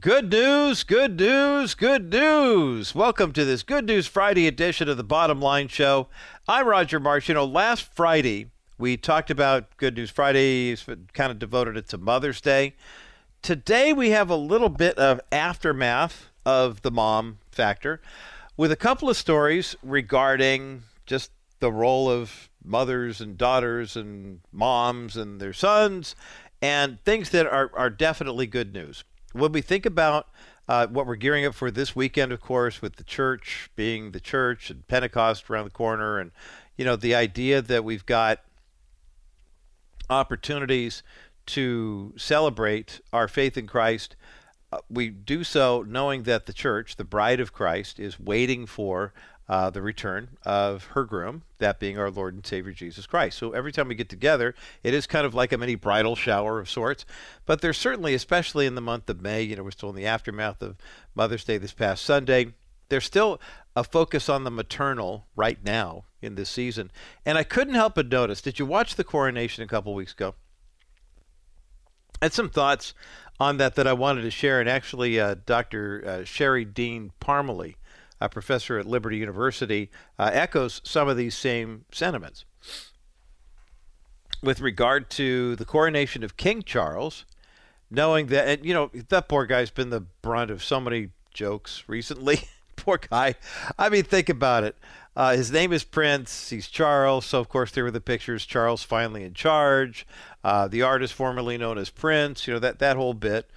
Good news, good news, good news. Welcome to this Good News Friday edition of the Bottom Line Show. I'm Roger Marsh. You know, last Friday we talked about Good News Friday, kind of devoted it to Mother's Day. Today we have a little bit of aftermath of the mom factor with a couple of stories regarding just the role of mothers and daughters and moms and their sons and things that are, are definitely good news when we think about uh, what we're gearing up for this weekend, of course, with the church being the church and Pentecost around the corner, and you know the idea that we've got opportunities to celebrate our faith in Christ, uh, we do so knowing that the church, the bride of Christ, is waiting for uh, the return of her groom, that being our Lord and Savior Jesus Christ. So every time we get together, it is kind of like a mini bridal shower of sorts. But there's certainly, especially in the month of May, you know, we're still in the aftermath of Mother's Day this past Sunday. There's still a focus on the maternal right now in this season. And I couldn't help but notice did you watch the coronation a couple weeks ago? I had some thoughts on that that I wanted to share. And actually, uh, Dr. Uh, Sherry Dean Parmalee a professor at Liberty University, uh, echoes some of these same sentiments. With regard to the coronation of King Charles, knowing that, and you know, that poor guy's been the brunt of so many jokes recently. poor guy. I mean, think about it. Uh, his name is Prince. He's Charles. So, of course, there were the pictures. Charles finally in charge. Uh, the artist formerly known as Prince. You know that that whole bit.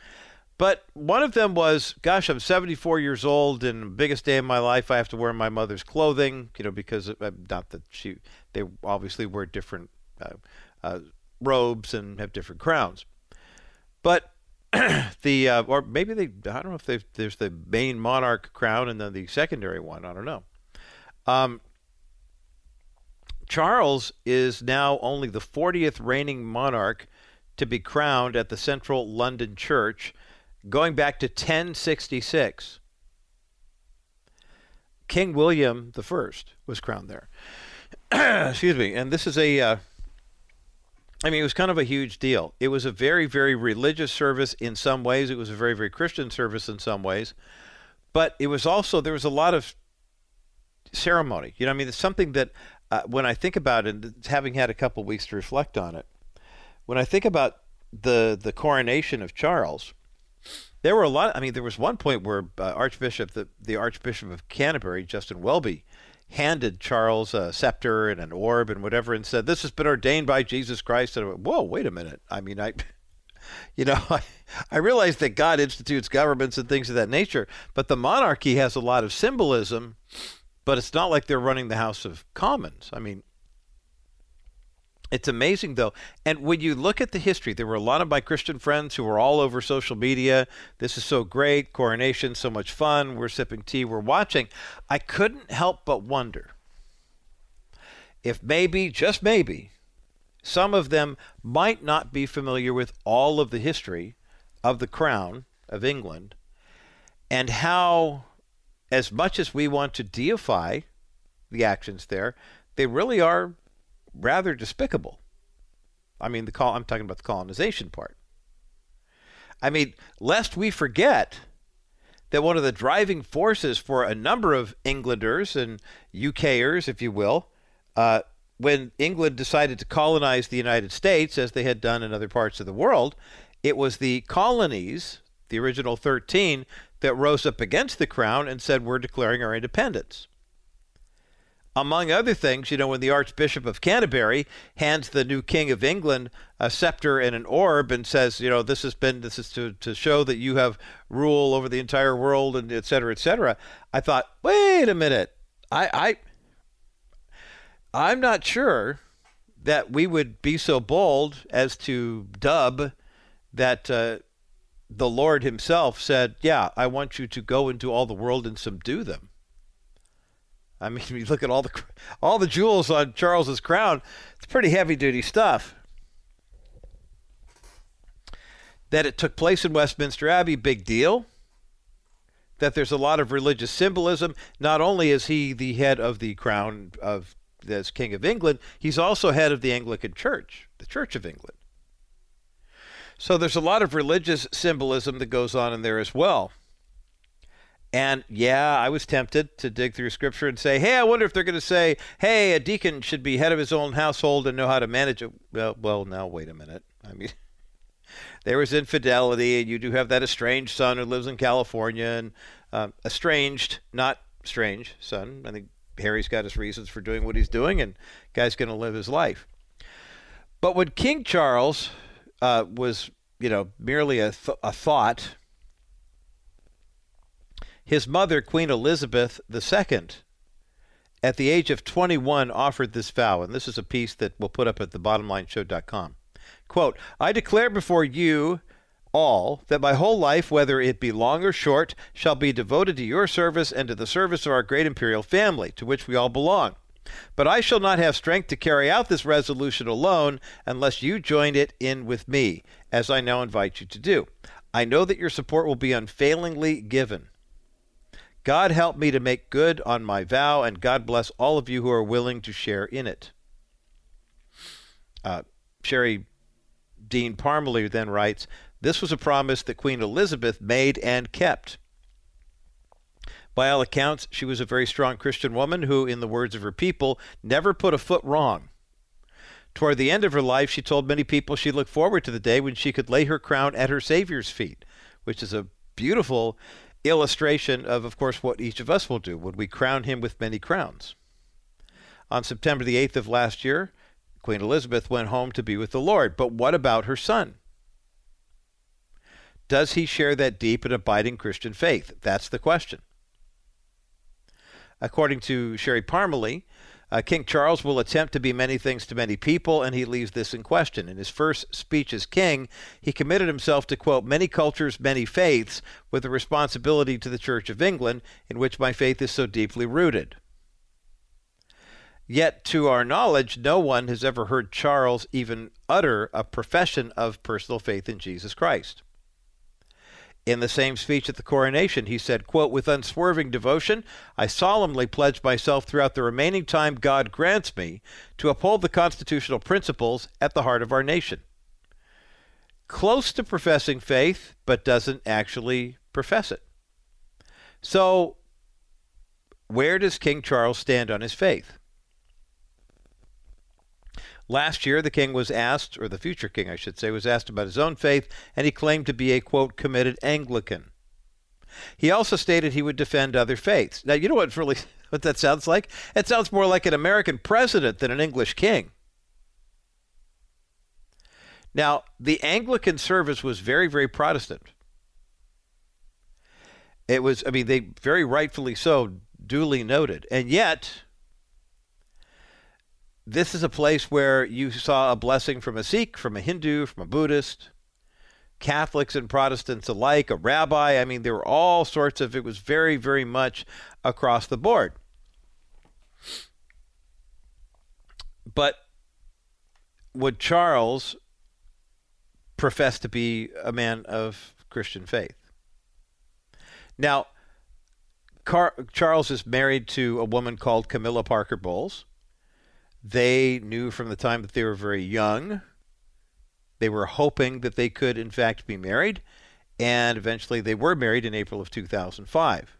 But one of them was, gosh, I'm 74 years old, and biggest day of my life, I have to wear my mother's clothing, you know, because uh, not that she, they obviously wear different uh, uh, robes and have different crowns. But the, uh, or maybe they, I don't know if there's the main monarch crown and then the secondary one, I don't know. Um, Charles is now only the 40th reigning monarch to be crowned at the Central London Church going back to 1066. King William I was crowned there. Excuse me. And this is a, uh, I mean, it was kind of a huge deal. It was a very, very religious service in some ways. It was a very, very Christian service in some ways. But it was also, there was a lot of ceremony. You know, I mean, it's something that uh, when I think about it, having had a couple weeks to reflect on it, when I think about the the coronation of Charles, there were a lot. I mean, there was one point where uh, Archbishop, the, the Archbishop of Canterbury, Justin Welby, handed Charles a scepter and an orb and whatever, and said, "This has been ordained by Jesus Christ." And I went, "Whoa, wait a minute! I mean, I." You know, I, I realize that God institutes governments and things of that nature, but the monarchy has a lot of symbolism, but it's not like they're running the House of Commons. I mean, it's amazing though. And when you look at the history, there were a lot of my Christian friends who were all over social media. This is so great. Coronation, so much fun. We're sipping tea, we're watching. I couldn't help but wonder if maybe, just maybe, some of them might not be familiar with all of the history of the crown of England and how, as much as we want to deify the actions there, they really are rather despicable. I mean, the col- I'm talking about the colonization part. I mean, lest we forget that one of the driving forces for a number of Englanders and UKers, if you will, uh, when England decided to colonize the United States, as they had done in other parts of the world, it was the colonies, the original 13, that rose up against the crown and said, We're declaring our independence among other things, you know, when the Archbishop of Canterbury hands the new King of England a scepter and an orb and says, you know, this has been this is to, to show that you have rule over the entire world and et cetera, et cetera. I thought, wait a minute, I I I'm not sure that we would be so bold as to dub that uh, the Lord Himself said, "Yeah, I want you to go into all the world and subdue them." I mean, you look at all the all the jewels on Charles's crown. It's pretty heavy duty stuff. That it took place in Westminster Abbey, big deal. That there's a lot of religious symbolism. Not only is he the head of the crown of as King of England, he's also head of the Anglican Church, the Church of England. So there's a lot of religious symbolism that goes on in there as well. And yeah, I was tempted to dig through scripture and say, hey, I wonder if they're going to say, hey, a deacon should be head of his own household and know how to manage it. Well, well now, wait a minute. I mean, there was infidelity, and you do have that estranged son who lives in California, and um, estranged, not strange son. I think Harry's got his reasons for doing what he's doing, and guy's going to live his life. But when King Charles uh, was, you know, merely a, th- a thought his mother, Queen Elizabeth II, at the age of 21, offered this vow, and this is a piece that we'll put up at thebottomlineshow.com. Quote, I declare before you all that my whole life, whether it be long or short, shall be devoted to your service and to the service of our great imperial family, to which we all belong. But I shall not have strength to carry out this resolution alone unless you join it in with me, as I now invite you to do. I know that your support will be unfailingly given. God help me to make good on my vow, and God bless all of you who are willing to share in it. Uh, Sherry Dean Parmalee then writes This was a promise that Queen Elizabeth made and kept. By all accounts, she was a very strong Christian woman who, in the words of her people, never put a foot wrong. Toward the end of her life, she told many people she looked forward to the day when she could lay her crown at her Savior's feet, which is a beautiful illustration of, of course, what each of us will do when we crown him with many crowns. On September the 8th of last year, Queen Elizabeth went home to be with the Lord. But what about her son? Does he share that deep and abiding Christian faith? That's the question. According to Sherry Parmalee, uh, King Charles will attempt to be many things to many people, and he leaves this in question. In his first speech as king, he committed himself to, quote, many cultures, many faiths, with a responsibility to the Church of England, in which my faith is so deeply rooted. Yet, to our knowledge, no one has ever heard Charles even utter a profession of personal faith in Jesus Christ. In the same speech at the coronation, he said, quote, With unswerving devotion, I solemnly pledge myself throughout the remaining time God grants me to uphold the constitutional principles at the heart of our nation. Close to professing faith, but doesn't actually profess it. So, where does King Charles stand on his faith? Last year, the king was asked, or the future king, I should say, was asked about his own faith, and he claimed to be a, quote, committed Anglican. He also stated he would defend other faiths. Now, you know what really what that sounds like? It sounds more like an American president than an English king. Now, the Anglican service was very, very Protestant. It was, I mean, they very rightfully so, duly noted. And yet, this is a place where you saw a blessing from a Sikh, from a Hindu, from a Buddhist, Catholics and Protestants alike, a rabbi. I mean, there were all sorts of, it was very, very much across the board. But would Charles profess to be a man of Christian faith? Now, Car- Charles is married to a woman called Camilla Parker Bowles. They knew from the time that they were very young. They were hoping that they could, in fact, be married, and eventually they were married in April of 2005.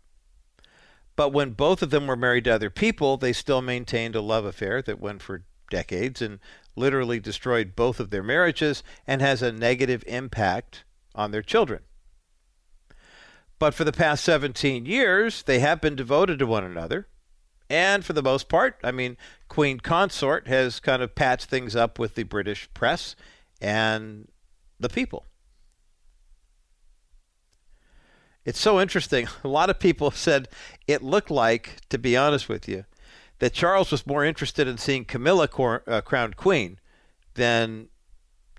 But when both of them were married to other people, they still maintained a love affair that went for decades and literally destroyed both of their marriages and has a negative impact on their children. But for the past 17 years, they have been devoted to one another. And for the most part, I mean, Queen Consort has kind of patched things up with the British press and the people. It's so interesting. A lot of people have said it looked like, to be honest with you, that Charles was more interested in seeing Camilla cor- uh, crowned queen than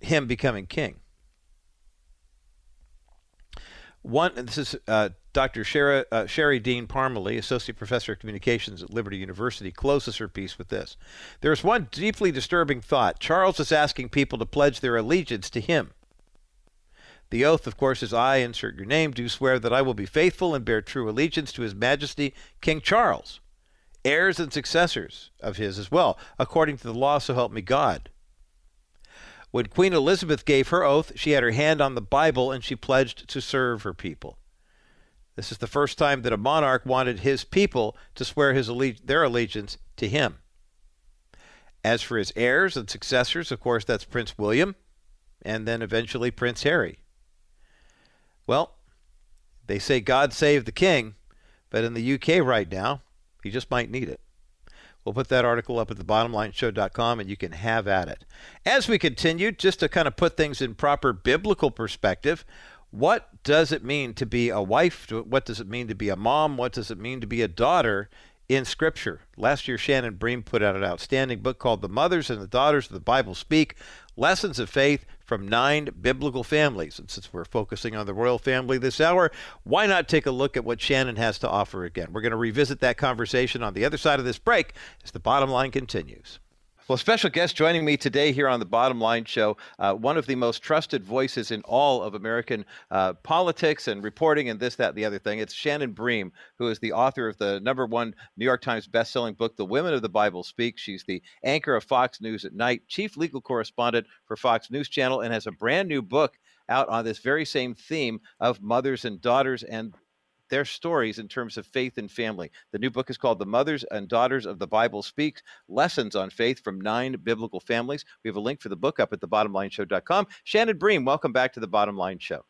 him becoming king. One, this is uh, Dr. Sherry, uh, Sherry Dean Parmalee, Associate Professor of Communications at Liberty University, closes her piece with this. There is one deeply disturbing thought. Charles is asking people to pledge their allegiance to him. The oath, of course, is I, insert your name, do swear that I will be faithful and bear true allegiance to His Majesty King Charles, heirs and successors of his as well, according to the law, so help me God. When Queen Elizabeth gave her oath, she had her hand on the Bible and she pledged to serve her people. This is the first time that a monarch wanted his people to swear their allegiance to him. As for his heirs and successors, of course, that's Prince William and then eventually Prince Harry. Well, they say God save the king, but in the UK right now, he just might need it. We'll put that article up at the thebottomlineshow.com and you can have at it. As we continue, just to kind of put things in proper biblical perspective, what does it mean to be a wife? What does it mean to be a mom? What does it mean to be a daughter in Scripture. Last year, Shannon Bream put out an outstanding book called The Mothers and the Daughters of the Bible Speak Lessons of Faith from Nine Biblical Families. And since we're focusing on the royal family this hour, why not take a look at what Shannon has to offer again? We're going to revisit that conversation on the other side of this break as the bottom line continues. Well, special guest joining me today here on the Bottom Line Show, uh, one of the most trusted voices in all of American uh, politics and reporting and this, that, and the other thing. It's Shannon Bream, who is the author of the number one New York Times bestselling book, The Women of the Bible Speak. She's the anchor of Fox News at night, chief legal correspondent for Fox News Channel, and has a brand new book out on this very same theme of mothers and daughters and their stories in terms of faith and family. The new book is called The Mothers and Daughters of the Bible Speaks Lessons on Faith from Nine Biblical Families. We have a link for the book up at thebottomlineshow.com. Shannon Bream, welcome back to the Bottom Line Show.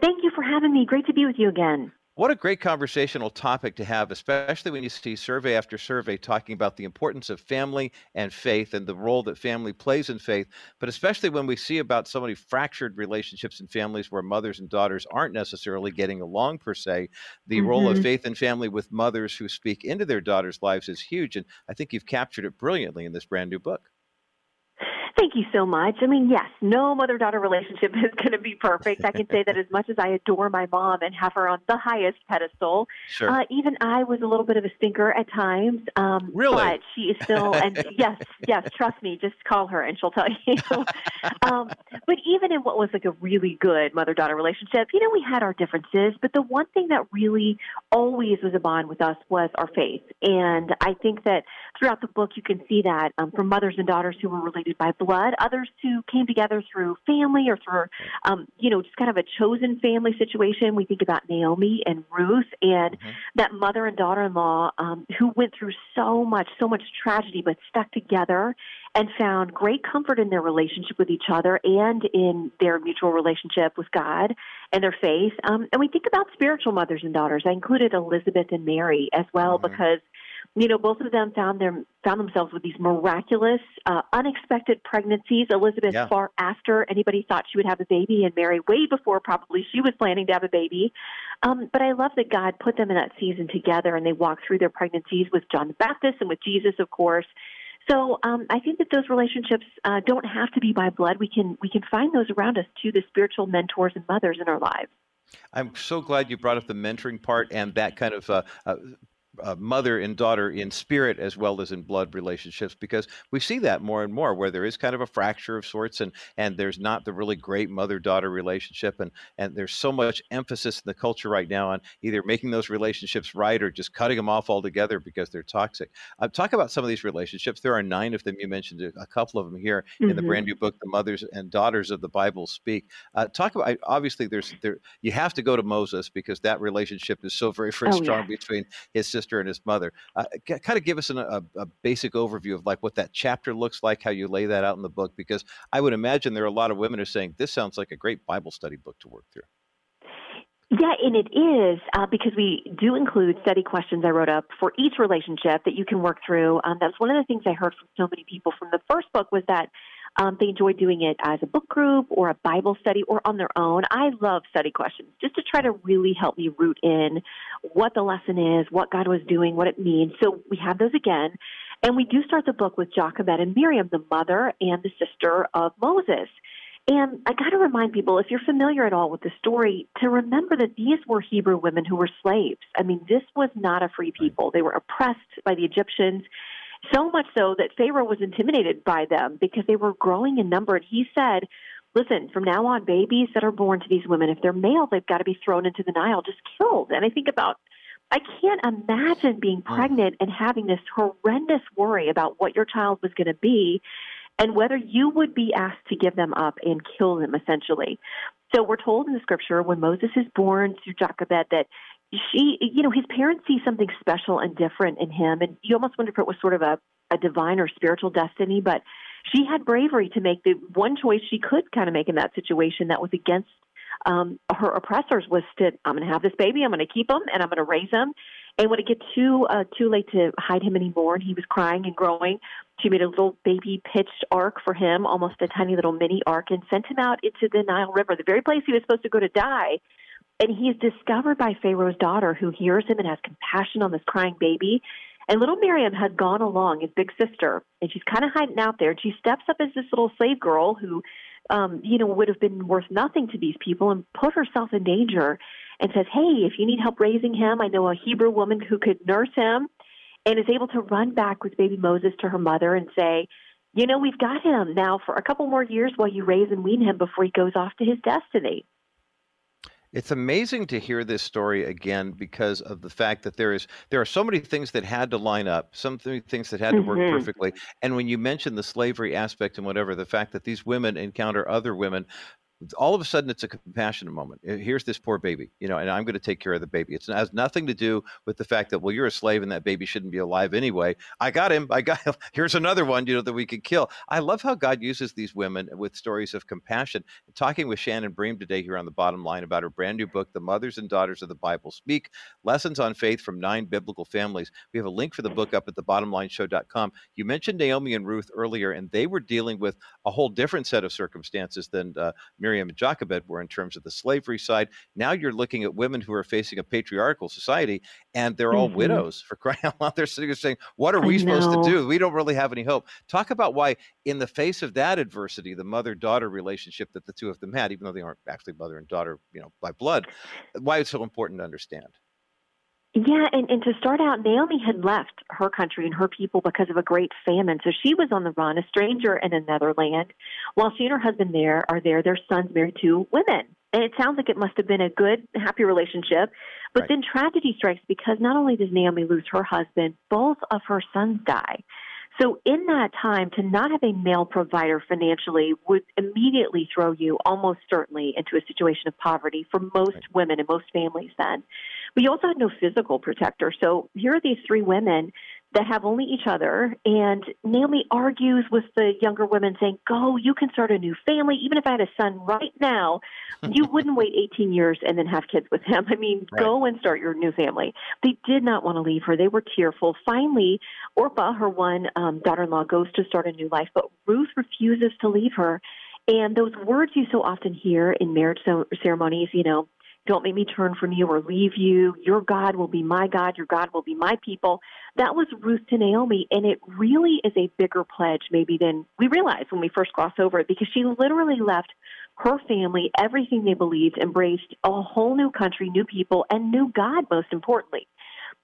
Thank you for having me. Great to be with you again. What a great conversational topic to have, especially when you see survey after survey talking about the importance of family and faith and the role that family plays in faith, but especially when we see about so many fractured relationships in families where mothers and daughters aren't necessarily getting along per se. The mm-hmm. role of mm-hmm. faith and family with mothers who speak into their daughters' lives is huge. And I think you've captured it brilliantly in this brand new book. Thank you so much. I mean, yes, no mother daughter relationship is going to be perfect. I can say that as much as I adore my mom and have her on the highest pedestal, sure. uh, even I was a little bit of a stinker at times. Um, really? But she is still, and yes, yes, trust me, just call her and she'll tell you. um, but even in what was like a really good mother daughter relationship, you know, we had our differences, but the one thing that really always was a bond with us was our faith. And I think that throughout the book, you can see that um, from mothers and daughters who were related by blood, others who came together through family or through, um, you know, just kind of a chosen family situation. We think about Naomi and Ruth and mm-hmm. that mother and daughter in law um, who went through so much, so much tragedy, but stuck together and found great comfort in their relationship with each other and in their mutual relationship with God and their faith. Um, and we think about spiritual mothers and daughters. I included Elizabeth and Mary as well mm-hmm. because you know, both of them found their found themselves with these miraculous, uh, unexpected pregnancies. Elizabeth yeah. far after anybody thought she would have a baby, and Mary way before probably she was planning to have a baby. Um, but I love that God put them in that season together, and they walked through their pregnancies with John the Baptist and with Jesus, of course. So um, I think that those relationships uh, don't have to be by blood. We can we can find those around us too, the spiritual mentors and mothers in our lives. I'm so glad you brought up the mentoring part and that kind of uh, uh, uh, mother and daughter in spirit as well as in blood relationships because we see that more and more where there is kind of a fracture of sorts and and there's not the really great mother daughter relationship and and there's so much emphasis in the culture right now on either making those relationships right or just cutting them off altogether because they're toxic uh, talk about some of these relationships there are nine of them you mentioned a couple of them here mm-hmm. in the brand new book the mothers and daughters of the bible speak uh, talk about obviously there's there you have to go to moses because that relationship is so very very oh, strong yeah. between his sister sister and his mother. Uh, kind of give us an, a, a, basic overview of like what that chapter looks like, how you lay that out in the book, because I would imagine there are a lot of women who are saying this sounds like a great Bible study book to work through. Yeah, and it is uh, because we do include study questions I wrote up for each relationship that you can work through. Um, that's one of the things I heard from so many people from the first book was that um, they enjoy doing it as a book group or a Bible study or on their own. I love study questions just to try to really help me root in what the lesson is, what God was doing, what it means. So we have those again. And we do start the book with Jochebed and Miriam, the mother and the sister of Moses. And I got to remind people, if you're familiar at all with the story, to remember that these were Hebrew women who were slaves. I mean, this was not a free people. They were oppressed by the Egyptians. So much so that Pharaoh was intimidated by them because they were growing in number. And he said, listen, from now on, babies that are born to these women, if they're male, they've got to be thrown into the Nile, just killed. And I think about, I can't imagine being pregnant and having this horrendous worry about what your child was going to be. and whether you would be asked to give them up and kill them, essentially. So we're told in the scripture when Moses is born to Jochebed that she, you know, his parents see something special and different in him, and you almost wonder if it was sort of a, a divine or spiritual destiny, but she had bravery to make the one choice she could kind of make in that situation that was against um, her oppressors was to I'm going to have this baby, I'm going to keep him, and I'm going to raise him. And when it get too uh, too late to hide him anymore, and he was crying and growing, she made a little baby pitched ark for him, almost a tiny little mini ark, and sent him out into the Nile River, the very place he was supposed to go to die. And he's discovered by Pharaoh's daughter, who hears him and has compassion on this crying baby. And little Miriam had gone along, his big sister, and she's kind of hiding out there. She steps up as this little slave girl who, um, you know, would have been worth nothing to these people and put herself in danger and says, Hey, if you need help raising him, I know a Hebrew woman who could nurse him and is able to run back with baby Moses to her mother and say, You know, we've got him now for a couple more years while you raise and wean him before he goes off to his destiny. It's amazing to hear this story again because of the fact that there is there are so many things that had to line up, some things that had to work Mm-hmm. perfectly. And when you mention the slavery aspect and whatever, the fact that these women encounter other women all of a sudden it's a compassionate moment. Here's this poor baby, you know, and I'm going to take care of the baby. It's, it has nothing to do with the fact that well, you're a slave and that baby shouldn't be alive anyway. I got him. I got him. Here's another one, you know, that we could kill. I love how God uses these women with stories of compassion. Talking with Shannon Bream today here on the bottom line about her brand new book, The Mothers and Daughters of the Bible Speak: Lessons on Faith from Nine Biblical Families. We have a link for the book up at thebottomlineshow.com. You mentioned Naomi and Ruth earlier, and they were dealing with a whole different set of circumstances than uh, Miriam and Jochebed were in terms of the slavery side. Now you're looking at women who are facing a patriarchal society, and they're all Mhm. widows for crying out loud. They're sitting there saying, "What are I we supposed to do? We don't really have any hope." Talk about why, in the face of that adversity, the mother-daughter relationship that the two of them had, even though they aren't actually mother and daughter, you know, by blood, why it's so important to understand. Yeah, and, and to start out, Naomi had left her country and her people because of a great famine. So she was on the run, a stranger in another land. While she and her husband there are there, their son's married to women. And it sounds like it must have been a good, happy relationship. But Right. then tragedy strikes because not only does Naomi lose her husband, both of her sons die. So in that time, to not have a male provider financially would immediately throw you almost certainly into a situation of poverty for most Right. women and most families then. But you also had no physical protector. So here are these three women that have only each other. And Naomi argues with the younger women, saying, Go, you can start a new family. Even if I had a son right now, you wouldn't wait 18 years and then have kids with him. I mean, Right. go and start your new family. They did not want to leave her. They were tearful. Finally, Orpah, her one um, daughter in law, goes to start a new life, but Ruth refuses to leave her. And those words you so often hear in marriage ceremonies, you know, don't make me turn from you or leave you. Your God will be my God. Your God will be my people. That was Ruth to Naomi. And it really is a bigger pledge, maybe, than we realize when we first crossed over it, because she literally left her family, everything they believed, embraced a whole new country, new people, and new God, most importantly.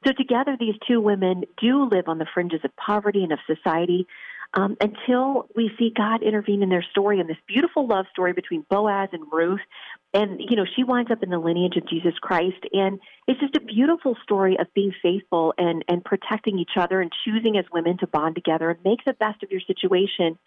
So together, these two women do live on the fringes of poverty and of society um, until we see God intervene in their story and this beautiful love story between Boaz and Ruth. And, you know, she winds up in the lineage of Jesus Christ. And it's just a beautiful story of being faithful and, and protecting each other and choosing as women to bond together and make the best of your situation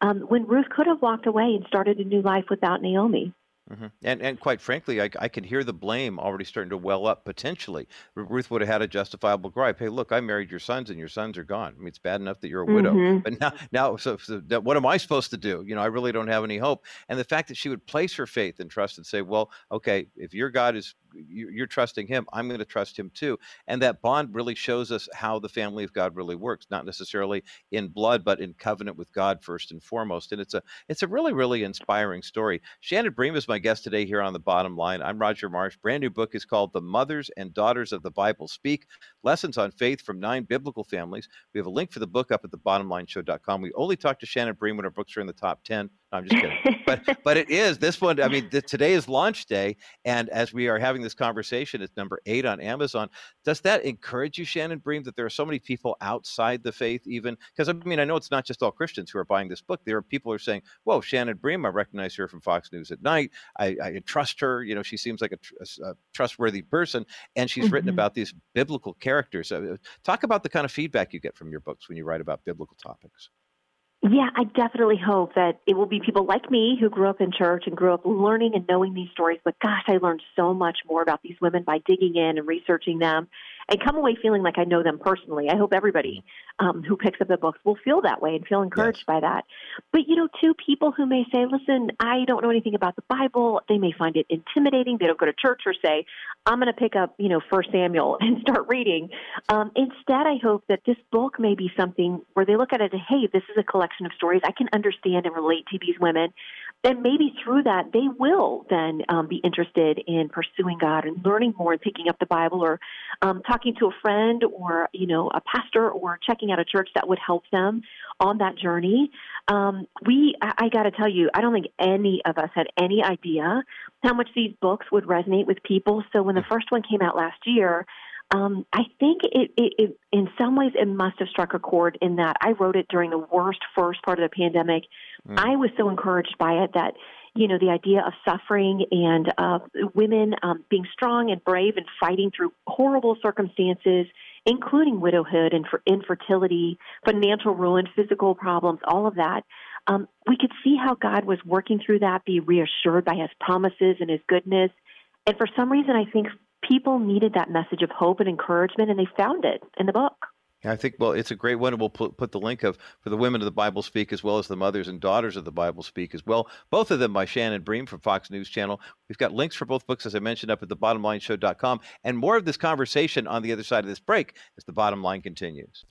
um, when Ruth could have walked away and started a new life without Naomi. Hmm And and quite frankly, I, I can hear the blame already starting to well up potentially. Ruth would have had a justifiable gripe. Hey, look, I married your sons, and your sons are gone. I mean, it's bad enough that you're a widow, Mhm. but now now so, so that, what am I supposed to do? You know, I really don't have any hope. And the fact that she would place her faith and trust and say, well, okay, if your God is you're trusting Him, I'm going to trust Him too. And that bond really shows us how the family of God really works, not necessarily in blood, but in covenant with God first and foremost. And it's a it's a really really inspiring story. Shannon Bream is my guest today here on the Bottom Line. I'm Roger Marsh. Brand new book is called "The Mothers and Daughters of the Bible Speak: Lessons on Faith from Nine Biblical Families." We have a link for the book up at the thebottomlineshow.com. We only talk to Shannon Bream when our books are in the top ten. No, I'm just kidding. but but it is this one. I mean, th- today is launch day, and as we are having this conversation, it's number eight on Amazon. Does that encourage you, Shannon Bream, that there are so many people outside the faith, even because I mean, I know it's not just all Christians who are buying this book. There are people who are saying, "Whoa, Shannon Bream, I recognize her from Fox News at night. I, I trust her. You know, she seems like a, tr- a trustworthy person, and she's written Mhm. about these biblical characters." Uh, talk about the kind of feedback you get from your books when you write about biblical topics. Yeah, I definitely hope that it will be people like me who grew up in church and grew up learning and knowing these stories. But gosh, I learned so much more about these women by digging in and researching them and come away feeling like I know them personally. I hope everybody um, who picks up the books will feel that way and feel encouraged yes. by that. But, you know, two people who may say, listen, I don't know anything about the Bible, they may find it intimidating. They don't go to church or say, I'm going to pick up, you know, First Samuel and start reading. Um, instead, I hope that this book may be something where they look at it and, hey, this is a collection of stories. I can understand and relate to these women then maybe through that they will then um, be interested in pursuing God and learning more and picking up the Bible or um, talking to a friend or you know a pastor or checking out a church that would help them on that journey. Um, we, I, I got to tell you, I don't think any of us had any idea how much these books would resonate with people. So when the first one came out last year, um, I think it, it, it, in some ways, it must have struck a chord in that I wrote it during the worst first part of the pandemic. Mm. I was so encouraged by it that, you know, the idea of suffering and uh, women um, being strong and brave and fighting through horrible circumstances, including widowhood and for infertility, financial ruin, physical problems, all of that. Um, we could see how God was working through that, be reassured by His promises and His goodness. And for some reason, I think people needed that message of hope and encouragement, and they found it in the book. Yeah, I think well, it's a great one, and we'll put, put the link of for the women of the Bible speak as well as the mothers and daughters of the Bible speak as well. Both of them by Shannon Bream from Fox News Channel. We've got links for both books, as I mentioned, up at thebottomlineshow.com, and more of this conversation on the other side of this break as the bottom line continues.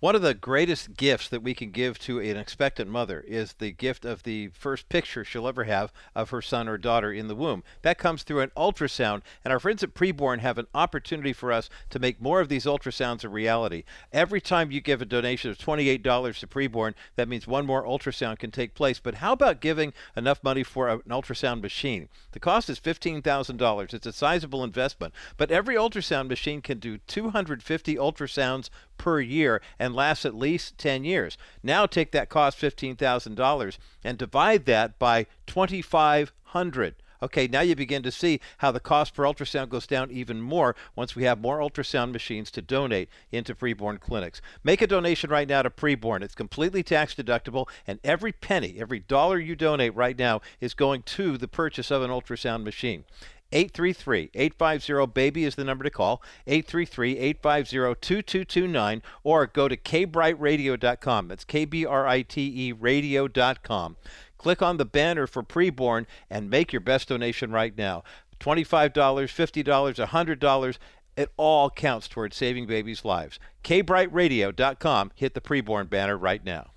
One of the greatest gifts that we can give to an expectant mother is the gift of the first picture she'll ever have of her son or daughter in the womb. That comes through an ultrasound, and our friends at Preborn have an opportunity for us to make more of these ultrasounds a reality. Every time you give a donation of $28 to Preborn, that means one more ultrasound can take place. But how about giving enough money for an ultrasound machine? The cost is $15,000. It's a sizable investment, but every ultrasound machine can do 250 ultrasounds per year and lasts at least 10 years. Now take that cost $15,000 and divide that by 2500. Okay, now you begin to see how the cost per ultrasound goes down even more once we have more ultrasound machines to donate into preborn clinics. Make a donation right now to preborn. It's completely tax deductible, and every penny, every dollar you donate right now is going to the purchase of an ultrasound machine. 833 850 BABY is the number to call. 833 850 2229 or go to kbriteradio.com. That's K B R I T E radio.com. Click on the banner for preborn and make your best donation right now. $25, $50, $100. It all counts towards saving babies' lives. kbriteradio.com. Hit the preborn banner right now.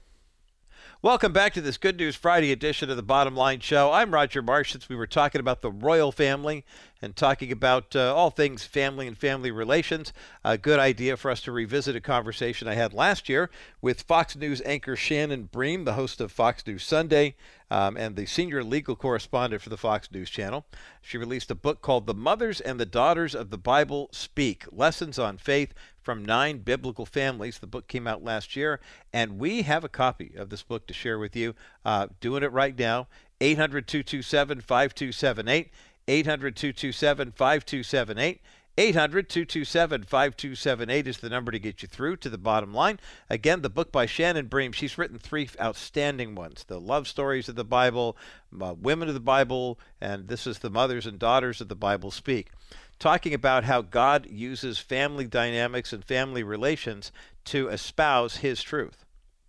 Welcome back to this Good News Friday edition of the Bottom Line Show. I'm Roger Marsh. Since we were talking about the royal family and talking about uh, all things family and family relations, a good idea for us to revisit a conversation I had last year with Fox News anchor Shannon Bream, the host of Fox News Sunday um, and the senior legal correspondent for the Fox News Channel. She released a book called The Mothers and the Daughters of the Bible Speak Lessons on Faith from nine biblical families. The book came out last year, and we have a copy of this book to share with you. Uh, doing it right now 800 227 5278. 800 227 5278. 800 227 5278 is the number to get you through to the bottom line. Again, the book by Shannon Bream. She's written three outstanding ones The Love Stories of the Bible, uh, Women of the Bible, and this is The Mothers and Daughters of the Bible Speak talking about how God uses family dynamics and family relations to espouse his truth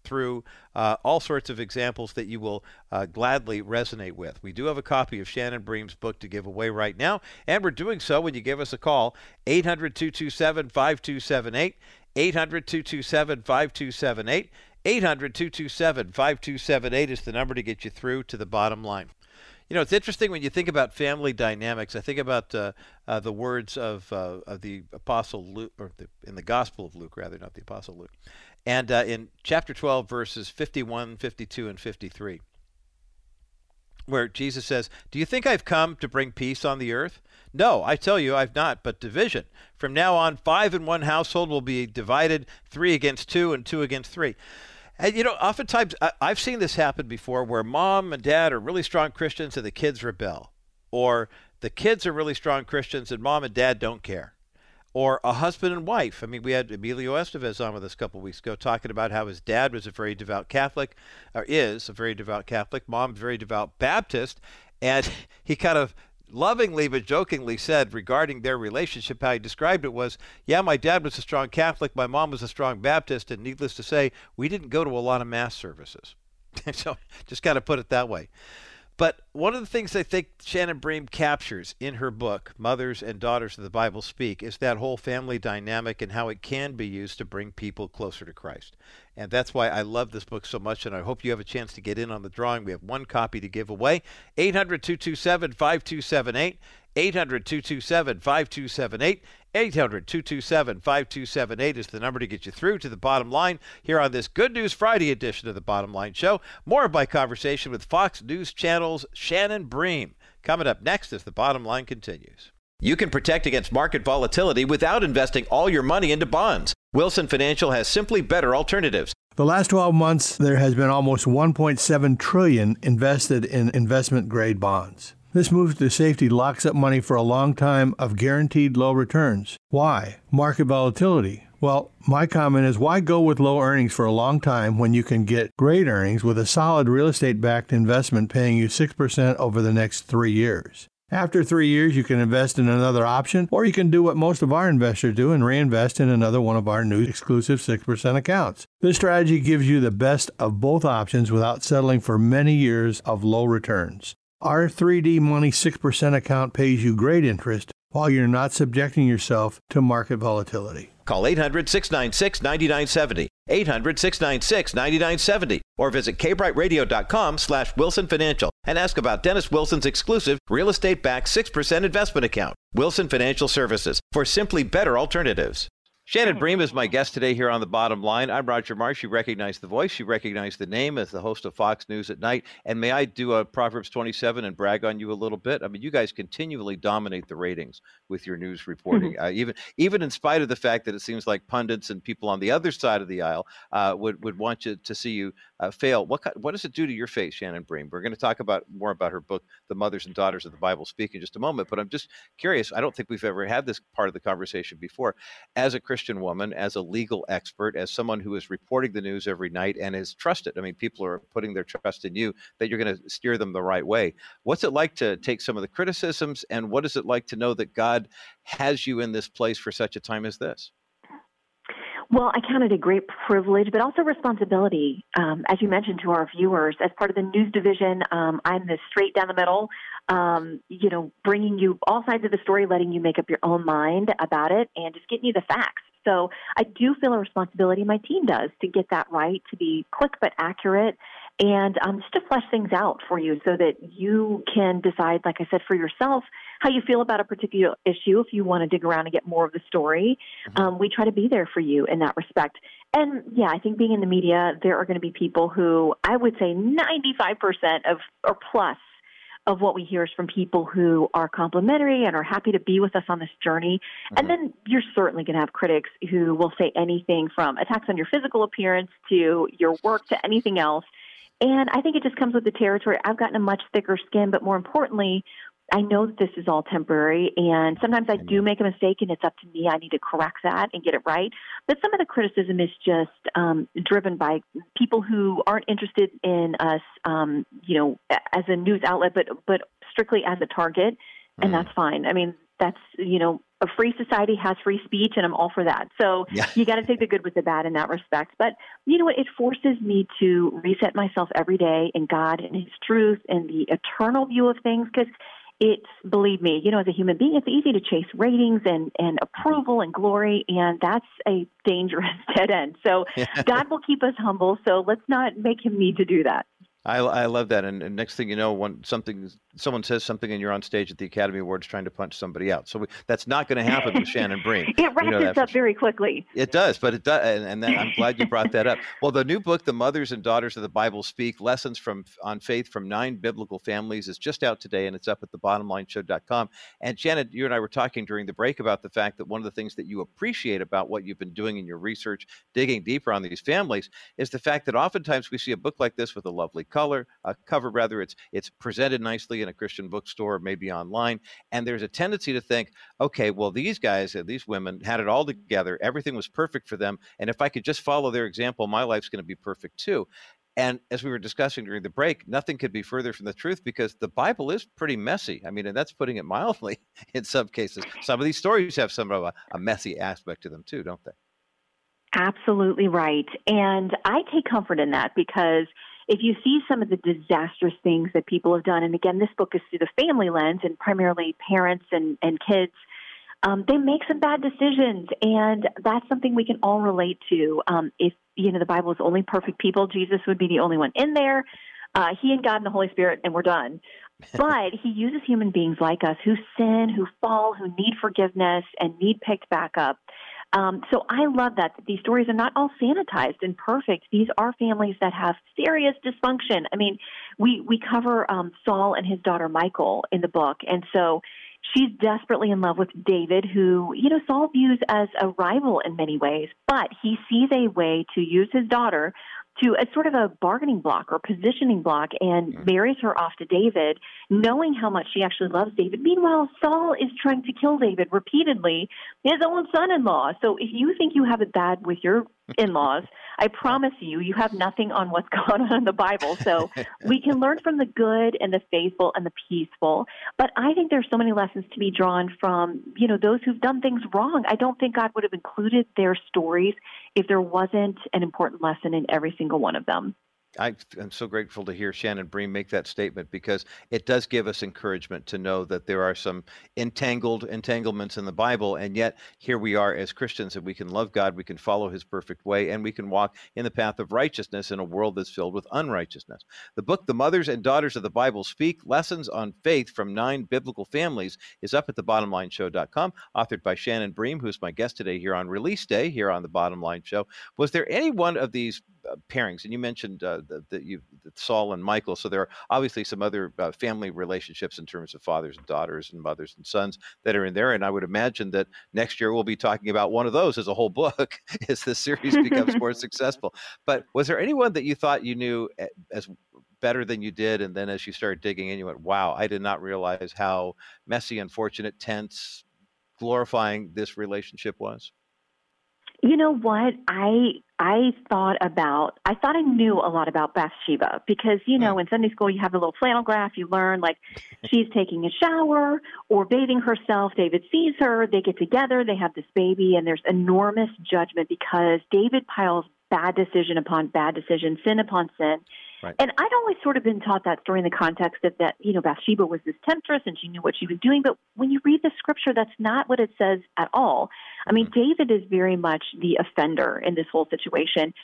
through uh, all sorts of examples that you will uh, gladly resonate with. We do have a copy of Shannon Bream's book to give away right now, and we're doing so when you give us a call 800 227 5278. 800 227 5278. 800 227 5278 is the number to get you through to the bottom line. You know, it's interesting when you think about family dynamics. I think about uh, uh, the words of, uh, of the Apostle Luke, or the, in the Gospel of Luke, rather, not the Apostle Luke. And uh, in chapter 12, verses 51, 52, and 53, where Jesus says, Do you think I've come to bring peace on the earth? No, I tell you, I've not, but division. From now on, five in one household will be divided, three against two, and two against three. And you know, oftentimes I, I've seen this happen before where mom and dad are really strong Christians and the kids rebel, or the kids are really strong Christians and mom and dad don't care. Or a husband and wife. I mean, we had Emilio Estevez on with us a couple weeks ago talking about how his dad was a very devout Catholic, or is a very devout Catholic, mom very devout Baptist, and he kind of lovingly but jokingly said regarding their relationship, how he described it was, yeah, my dad was a strong Catholic, my mom was a strong Baptist, and needless to say, we didn't go to a lot of mass services. so just kind of put it that way. But one of the things I think Shannon Bream captures in her book, Mothers and Daughters of the Bible Speak, is that whole family dynamic and how it can be used to bring people closer to Christ. And that's why I love this book so much, and I hope you have a chance to get in on the drawing. We have one copy to give away 800 227 5278. 800 227 5278. 800 227 5278 is the number to get you through to the bottom line here on this Good News Friday edition of the Bottom Line Show. More of my conversation with Fox News Channel's Shannon Bream coming up next as the bottom line continues. You can protect against market volatility without investing all your money into bonds. Wilson Financial has simply better alternatives. The last 12 months there has been almost 1.7 trillion invested in investment grade bonds. This move to safety locks up money for a long time of guaranteed low returns. Why? Market volatility. Well, my comment is why go with low earnings for a long time when you can get great earnings with a solid real estate backed investment paying you 6% over the next three years? After three years, you can invest in another option, or you can do what most of our investors do and reinvest in another one of our new exclusive 6% accounts. This strategy gives you the best of both options without settling for many years of low returns. Our 3D Money 6% account pays you great interest while you're not subjecting yourself to market volatility. Call 800 696 9970. 800 696 9970. Or visit kbriteradio.com slash Wilson Financial and ask about Dennis Wilson's exclusive real estate backed 6% investment account. Wilson Financial Services for simply better alternatives. Shannon Bream is my guest today here on the bottom line. I'm Roger Marsh. You recognize the voice, you recognize the name as the host of Fox News at Night. And may I do a Proverbs 27 and brag on you a little bit? I mean, you guys continually dominate the ratings with your news reporting, mm-hmm. uh, even even in spite of the fact that it seems like pundits and people on the other side of the aisle uh, would would want you to see you uh, fail. What what does it do to your faith, Shannon Bream? We're going to talk about more about her book, The Mothers and Daughters of the Bible Speak, in just a moment. But I'm just curious. I don't think we've ever had this part of the conversation before. As a Christian woman, as a legal expert, as someone who is reporting the news every night and is trusted. I mean, people are putting their trust in you that you're going to steer them the right way. What's it like to take some of the criticisms, and what is it like to know that God has you in this place for such a time as this? Well, I count it a great privilege, but also responsibility. Um, as you mentioned to our viewers, as part of the news division, um, I'm the straight down the middle, um, you know, bringing you all sides of the story, letting you make up your own mind about it, and just getting you the facts. So I do feel a responsibility, my team does, to get that right, to be quick but accurate, and um, just to flesh things out for you so that you can decide, like I said, for yourself how you feel about a particular issue. If you want to dig around and get more of the story, mm-hmm. um, we try to be there for you in that respect. And yeah, I think being in the media, there are going to be people who I would say 95% of or plus of what we hear is from people who are complimentary and are happy to be with us on this journey. Mm-hmm. And then you're certainly going to have critics who will say anything from attacks on your physical appearance to your work to anything else. And I think it just comes with the territory. I've gotten a much thicker skin, but more importantly, I know that this is all temporary, and sometimes I do make a mistake, and it's up to me. I need to correct that and get it right. But some of the criticism is just um, driven by people who aren't interested in us, um, you know, as a news outlet, but but strictly as a target, and mm. that's fine. I mean, that's you know, a free society has free speech, and I'm all for that. So yeah. you got to take the good with the bad in that respect. But you know what? It forces me to reset myself every day in God and His truth and the eternal view of things because it's believe me, you know, as a human being, it's easy to chase ratings and and approval and glory, and that's a dangerous dead end. So God will keep us humble. So let's not make Him need to do that. I, I love that. And, and, next thing you know, when something someone says something and you're on stage at the Academy Awards trying to punch somebody out, so we, that's not going to happen with Shannon Bream. it wraps up very quickly. It does, but it does, and, and then I'm glad you brought that up. Well, the new book, "The Mothers and Daughters of the Bible Speak: Lessons from on Faith from Nine Biblical Families," is just out today, and it's up at thebottomlineshow.com. And Shannon, you and I were talking during the break about the fact that one of the things that you appreciate about what you've been doing in your research, digging deeper on these families, is the fact that oftentimes we see a book like this with a lovely color uh, cover rather it's it's presented nicely in a Christian bookstore, maybe online, and there's a tendency to think, okay, well these guys, and these women had it all together, everything was perfect for them, and if I could just follow their example, my life's going to be perfect too. And as we were discussing during the break, nothing could be further from the truth because the Bible is pretty messy. I mean, and that's putting it mildly in some cases. Some of these stories have some of a, a messy aspect to them too, don't they? Absolutely right. And I take comfort in that because if you see some of the disastrous things that people have done, and again, this book is through the family lens and primarily parents and, and kids, um, they make some bad decisions. And that's something we can all relate to. Um, if, you know, the Bible is only perfect people, Jesus would be the only one in there. Uh, he and God and the Holy Spirit, and we're done. but he uses human beings like us who sin, who fall, who need forgiveness, and need picked back up. Um, so I love that, that these stories are not all sanitized and perfect. These are families that have serious dysfunction. I mean, we we cover um, Saul and his daughter Michal in the book, and so she's desperately in love with David, who you know Saul views as a rival in many ways, but he sees a way to use his daughter to a sort of a bargaining block or positioning block and mm-hmm. marries her off to David, knowing how much she actually loves David. Meanwhile, Saul is trying to kill David repeatedly, his own son in law. So if you think you have it bad with your in laws, I promise you, you have nothing on what's going on in the Bible. So we can learn from the good and the faithful and the peaceful. But I think there's so many lessons to be drawn from, you know, those who've done things wrong. I don't think God would have included their stories if there wasn't an important lesson in every single one of them. I, am so grateful to hear Shannon Bream make that statement because it does give us encouragement to know that there are some entangled entanglements in the Bible, and yet here we are as Christians and we can love God, we can follow His perfect way, and we can walk in the path of righteousness in a world that's filled with unrighteousness. The book, The Mothers and Daughters of the Bible Speak Lessons on Faith from Nine Biblical Families, is up at thebottomlineshow.com, authored by Shannon Bream, who's my guest today here on Release Day here on the Bottom Line Show. Was there any one of these pairings, and you mentioned uh, that you Saul and Michal. So there are obviously some other uh, family relationships in terms of fathers and daughters and mothers and sons that are in there. And I would imagine that next year we'll be talking about one of those as a whole book as the series becomes more successful. But was there anyone that you thought you knew eh, as better than you did, and then as you started digging in, you went, "Wow, I did not realize how messy, unfortunate, tense, glorifying this relationship was." You know what? I I thought about I thought I knew a lot about Bathsheba because you know mm. in Sunday school you have a little flannel graph you learn like she's taking a shower or bathing herself David sees her they get together they have this baby and there's enormous judgment because David piles bad decision upon bad decision sin upon sin Right. And I'd always sort of been taught that story in the context of that, you know, Bathsheba was this temptress and she knew what she was doing. But when you read the scripture, that's not what it says at all. I mean, mm-hmm. David is very much the offender in this whole situation.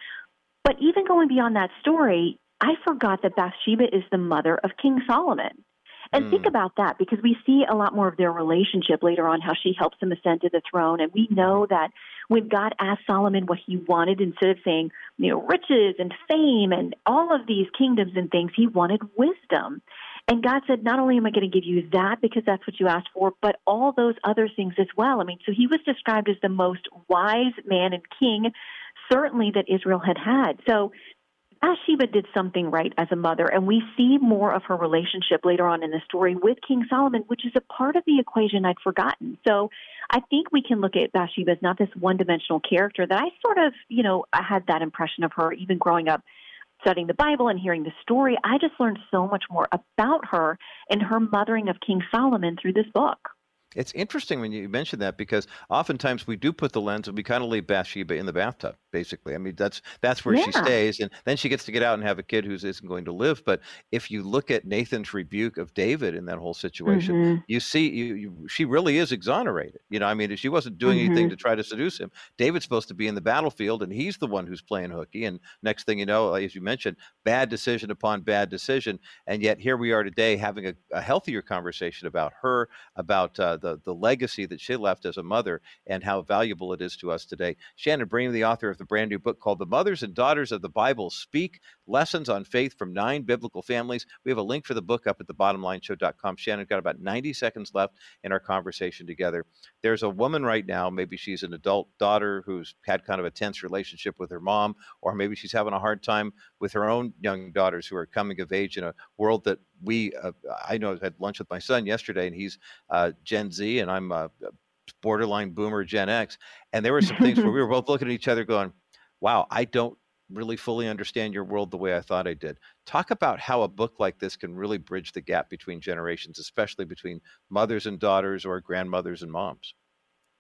But even going beyond that story, I forgot that Bathsheba is the mother of King Solomon. And mm. think about that because we see a lot more of their relationship later on, how she helps him ascend to the throne. And we know that when God asked Solomon what he wanted, instead of saying, you know, riches and fame and all of these kingdoms and things, he wanted wisdom. And God said, not only am I going to give you that because that's what you asked for, but all those other things as well. I mean, so he was described as the most wise man and king, certainly that Israel had had. So Bathsheba did something right as a mother, and we see more of her relationship later on in the story with King Solomon, which is a part of the equation I'd forgotten. So I think we can look at Bathsheba as not this one dimensional character that I sort of, you know, I had that impression of her even growing up studying the Bible and hearing the story. I just learned so much more about her and her mothering of King Solomon through this book. It's interesting when you mention that because oftentimes we do put the lens and we kind of leave Bathsheba in the bathtub, basically. I mean, that's that's where yeah. she stays, and then she gets to get out and have a kid who isn't going to live. But if you look at Nathan's rebuke of David in that whole situation, mm-hmm. you see, you, you, she really is exonerated. You know, I mean, she wasn't doing mm-hmm. anything to try to seduce him. David's supposed to be in the battlefield, and he's the one who's playing hooky. And next thing you know, as you mentioned, bad decision upon bad decision, and yet here we are today having a, a healthier conversation about her, about uh, the, the legacy that she left as a mother and how valuable it is to us today. Shannon Bream, the author of The a brand new book called The Mothers and Daughters of the Bible Speak Lessons on Faith from Nine Biblical Families. We have a link for the book up at the thebottomlineshow.com. Shannon, got about 90 seconds left in our conversation together. There's a woman right now, maybe she's an adult daughter who's had kind of a tense relationship with her mom, or maybe she's having a hard time with her own young daughters who are coming of age in a world that we, uh, I know, I had lunch with my son yesterday, and he's uh, Gen Z, and I'm uh, borderline boomer Gen X. And there were some things where we were both looking at each other going, wow, I don't really fully understand your world the way I thought I did. Talk about how a book like this can really bridge the gap between generations, especially between mothers and daughters or grandmothers and moms.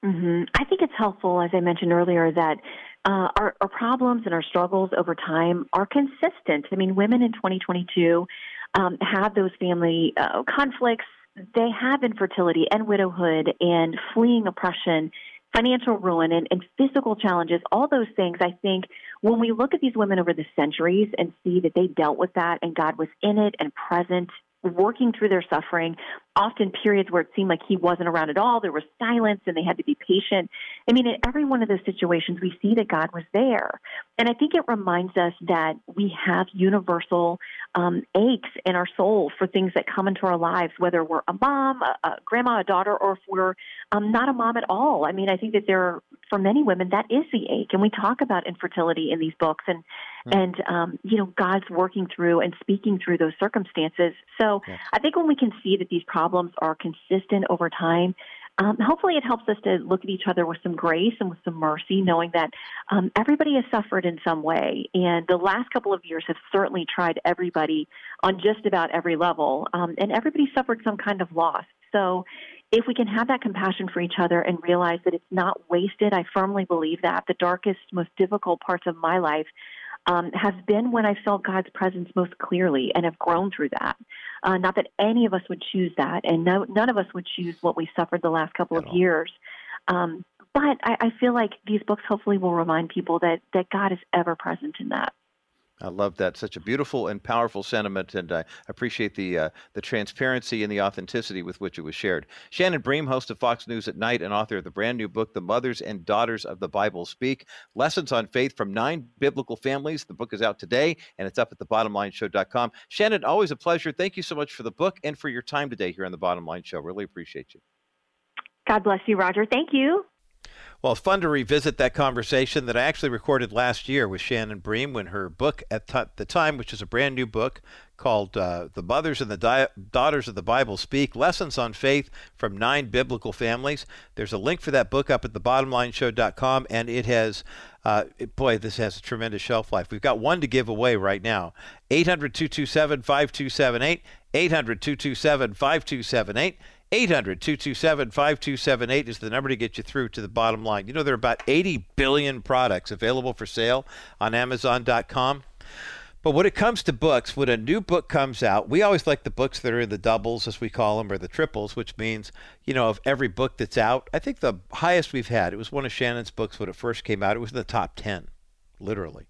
Mm-hmm. I think it's helpful, as I mentioned earlier, that uh, our, our, problems and our struggles over time are consistent. I mean, women in 2022 um, have those family uh, conflicts, they have infertility and widowhood and fleeing oppression, financial ruin, and, and physical challenges. All those things, I think, when we look at these women over the centuries and see that they dealt with that and God was in it and present working through their suffering, often periods where it seemed like he wasn't around at all. There was silence and they had to be patient. I mean, in every one of those situations, we see that God was there. And I think it reminds us that we have universal um, aches in our soul for things that come into our lives, whether we're a mom, a, a grandma, a daughter, or if we're um, not a mom at all. I mean, I think that there are, for many women, that is the ache. And we talk about infertility in these books and, mm. and um, you know, God's working through and speaking through those circumstances. So yes. I think when we can see that these problems are consistent over time, um, hopefully it helps us to look at each other with some grace and with some mercy, knowing that um, everybody has suffered in some way. And the last couple of years have certainly tried everybody on just about every level, um, and everybody suffered some kind of loss. So if we can have that compassion for each other and realize that it's not wasted, I firmly believe that the darkest, most difficult parts of my life um, has been when I felt God's presence most clearly and have grown through that. Uh, not that any of us would choose that, and no, none of us would choose what we suffered the last couple At of all. years. Um, but I, I feel like these books hopefully will remind people that, that God is ever present in that. I love that. Such a beautiful and powerful sentiment, and I appreciate the uh, the transparency and the authenticity with which it was shared. Shannon Bream, host of Fox News at Night and author of the brand new book, The Mothers and Daughters of the Bible Speak Lessons on Faith from Nine Biblical Families. The book is out today, and it's up at thebottomlineshow.com. Shannon, always a pleasure. Thank you so much for the book and for your time today here on The Bottom Line Show. Really appreciate you. God bless you, Roger. Thank you. Well, it's fun to revisit that conversation that I actually recorded last year with Shannon Bream when her book at the time, which is a brand new book called uh, The Mothers and the Di- Daughters of the Bible Speak Lessons on Faith from Nine Biblical Families. There's a link for that book up at thebottomlineshow.com, and it has, uh, it, boy, this has a tremendous shelf life. We've got one to give away right now 800 227 5278. 800 227 5278. 800 227 5278 is the number to get you through to the bottom line. You know, there are about 80 billion products available for sale on Amazon.com. But when it comes to books, when a new book comes out, we always like the books that are in the doubles, as we call them, or the triples, which means, you know, of every book that's out, I think the highest we've had, it was one of Shannon's books when it first came out. It was in the top 10, literally.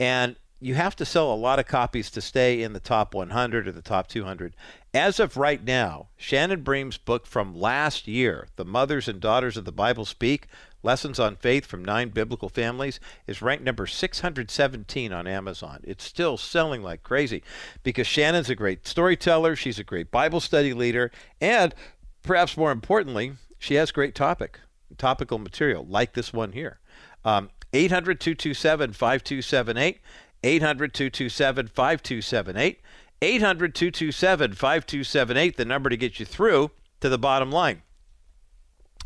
And you have to sell a lot of copies to stay in the top 100 or the top 200. As of right now, Shannon Bream's book from last year, The Mothers and Daughters of the Bible Speak Lessons on Faith from Nine Biblical Families, is ranked number 617 on Amazon. It's still selling like crazy because Shannon's a great storyteller, she's a great Bible study leader, and perhaps more importantly, she has great topic, topical material like this one here. Um, 800 227 5278. 800 227 5278. 800 227 5278, the number to get you through to the bottom line.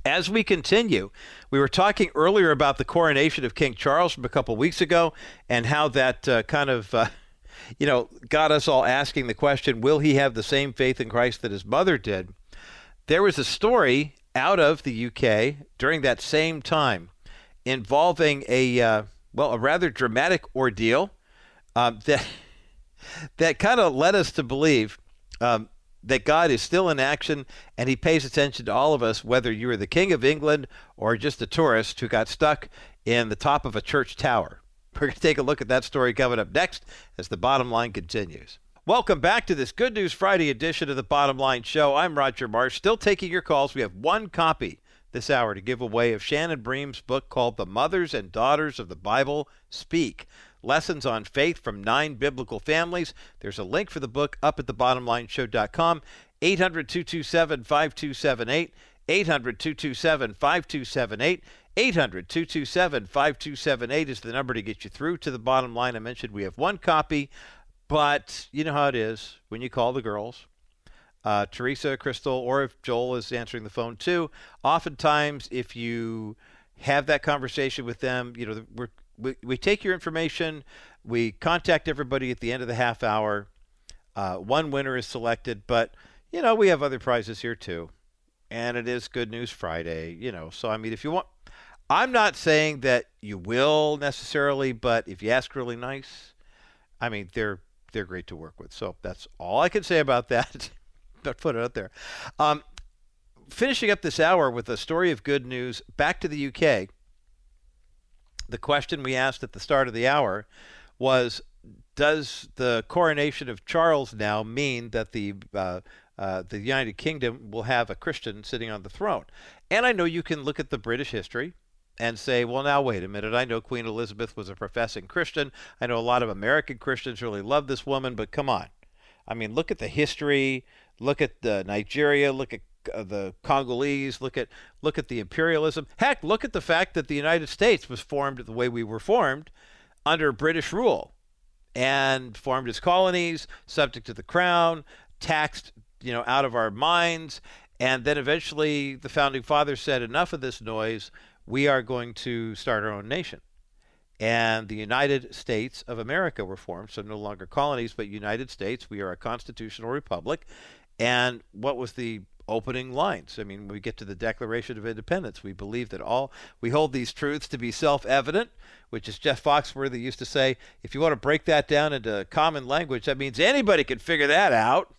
As we continue, we were talking earlier about the coronation of King Charles from a couple weeks ago and how that uh, kind of, uh, you know, got us all asking the question will he have the same faith in Christ that his mother did? There was a story out of the UK during that same time involving a, uh, well, a rather dramatic ordeal um, that that kind of led us to believe um, that God is still in action and He pays attention to all of us, whether you are the King of England or just a tourist who got stuck in the top of a church tower. We're going to take a look at that story coming up next as the bottom line continues. Welcome back to this Good News Friday edition of the Bottom Line Show. I'm Roger Marsh, still taking your calls. We have one copy this hour to give away of Shannon Bream's book called The Mothers and Daughters of the Bible Speak Lessons on Faith from Nine Biblical Families. There's a link for the book up at thebottomlineshow.com. 800 227 5278. 800 227 5278. 800 227 5278 is the number to get you through to the bottom line. I mentioned we have one copy, but you know how it is when you call the girls uh, Teresa, Crystal, or if Joel is answering the phone too. Oftentimes, if you have that conversation with them, you know, we we take your information, we contact everybody at the end of the half hour. Uh, one winner is selected, but you know we have other prizes here too, and it is Good News Friday. You know, so I mean, if you want, I'm not saying that you will necessarily, but if you ask really nice, I mean, they're they're great to work with. So that's all I can say about that. but put it out there. Um, finishing up this hour with a story of good news back to the UK. The question we asked at the start of the hour was Does the coronation of Charles now mean that the uh, uh, the United Kingdom will have a Christian sitting on the throne? And I know you can look at the British history and say, well, now wait a minute. I know Queen Elizabeth was a professing Christian. I know a lot of American Christians really love this woman, but come on. I mean, look at the history. Look at Nigeria. Look at the Congolese. Look at look at the imperialism. Heck, look at the fact that the United States was formed the way we were formed under British rule, and formed as colonies, subject to the crown, taxed you know out of our minds, and then eventually the founding fathers said, enough of this noise. We are going to start our own nation and the United States of America were formed, so no longer colonies, but United States. We are a constitutional republic, and what was the opening lines? I mean, we get to the Declaration of Independence, we believe that all, we hold these truths to be self evident, which is Jeff Foxworthy used to say, if you want to break that down into common language, that means anybody can figure that out.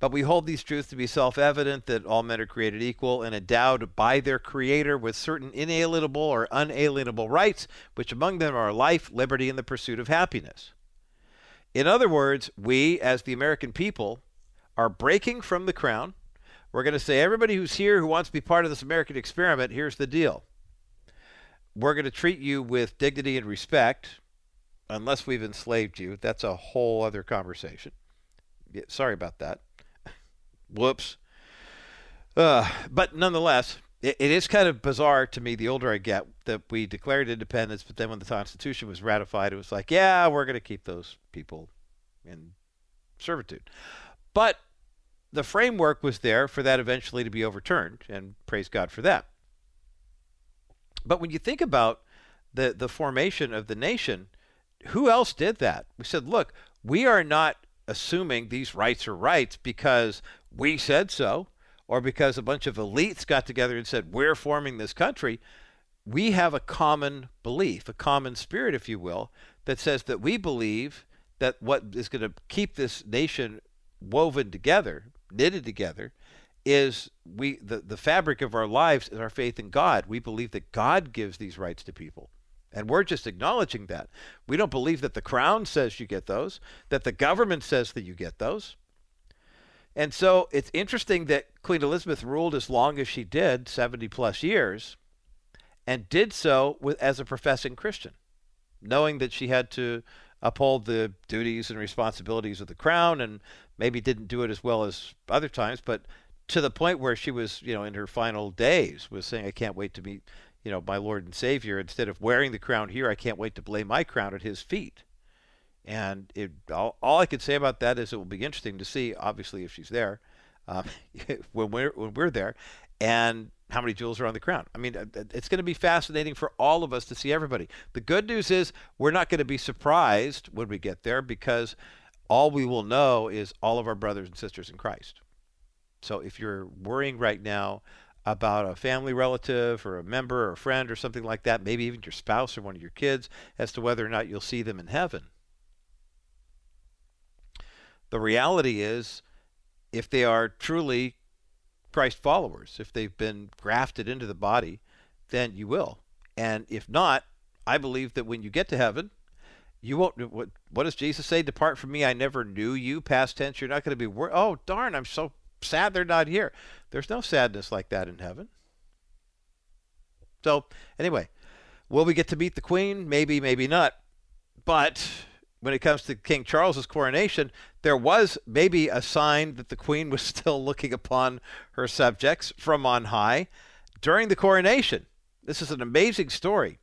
But we hold these truths to be self evident that all men are created equal and endowed by their Creator with certain inalienable or unalienable rights, which among them are life, liberty, and the pursuit of happiness. In other words, we, as the American people, are breaking from the crown. We're going to say, everybody who's here who wants to be part of this American experiment, here's the deal. We're going to treat you with dignity and respect, unless we've enslaved you. That's a whole other conversation. Yeah, sorry about that. Whoops. Uh, but nonetheless, it, it is kind of bizarre to me the older I get that we declared independence, but then when the Constitution was ratified, it was like, yeah, we're going to keep those people in servitude. But the framework was there for that eventually to be overturned, and praise God for that. But when you think about the, the formation of the nation, who else did that? We said, look, we are not assuming these rights are rights because we said so or because a bunch of elites got together and said, we're forming this country. We have a common belief, a common spirit, if you will, that says that we believe that what is going to keep this nation woven together, knitted together, is we the, the fabric of our lives is our faith in God. We believe that God gives these rights to people. And we're just acknowledging that. We don't believe that the crown says you get those, that the government says that you get those. And so it's interesting that Queen Elizabeth ruled as long as she did, 70 plus years, and did so with, as a professing Christian, knowing that she had to uphold the duties and responsibilities of the crown and maybe didn't do it as well as other times, but to the point where she was, you know, in her final days was saying, I can't wait to meet, you know, my Lord and Savior. Instead of wearing the crown here, I can't wait to lay my crown at his feet. And it, all, all I could say about that is it will be interesting to see, obviously, if she's there, um, when we're when we're there, and how many jewels are on the crown. I mean, it's going to be fascinating for all of us to see everybody. The good news is we're not going to be surprised when we get there because all we will know is all of our brothers and sisters in Christ. So if you're worrying right now about a family relative or a member or a friend or something like that, maybe even your spouse or one of your kids, as to whether or not you'll see them in heaven. The reality is, if they are truly Christ followers, if they've been grafted into the body, then you will. And if not, I believe that when you get to heaven, you won't. Uh, what, what does Jesus say? Depart from me, I never knew you. Past tense, you're not going to be. Wor- oh, darn, I'm so sad they're not here. There's no sadness like that in heaven. So, anyway, will we get to meet the Queen? Maybe, maybe not. But when it comes to King Charles's coronation, there was maybe a sign that the Queen was still looking upon her subjects from on high during the coronation. This is an amazing story.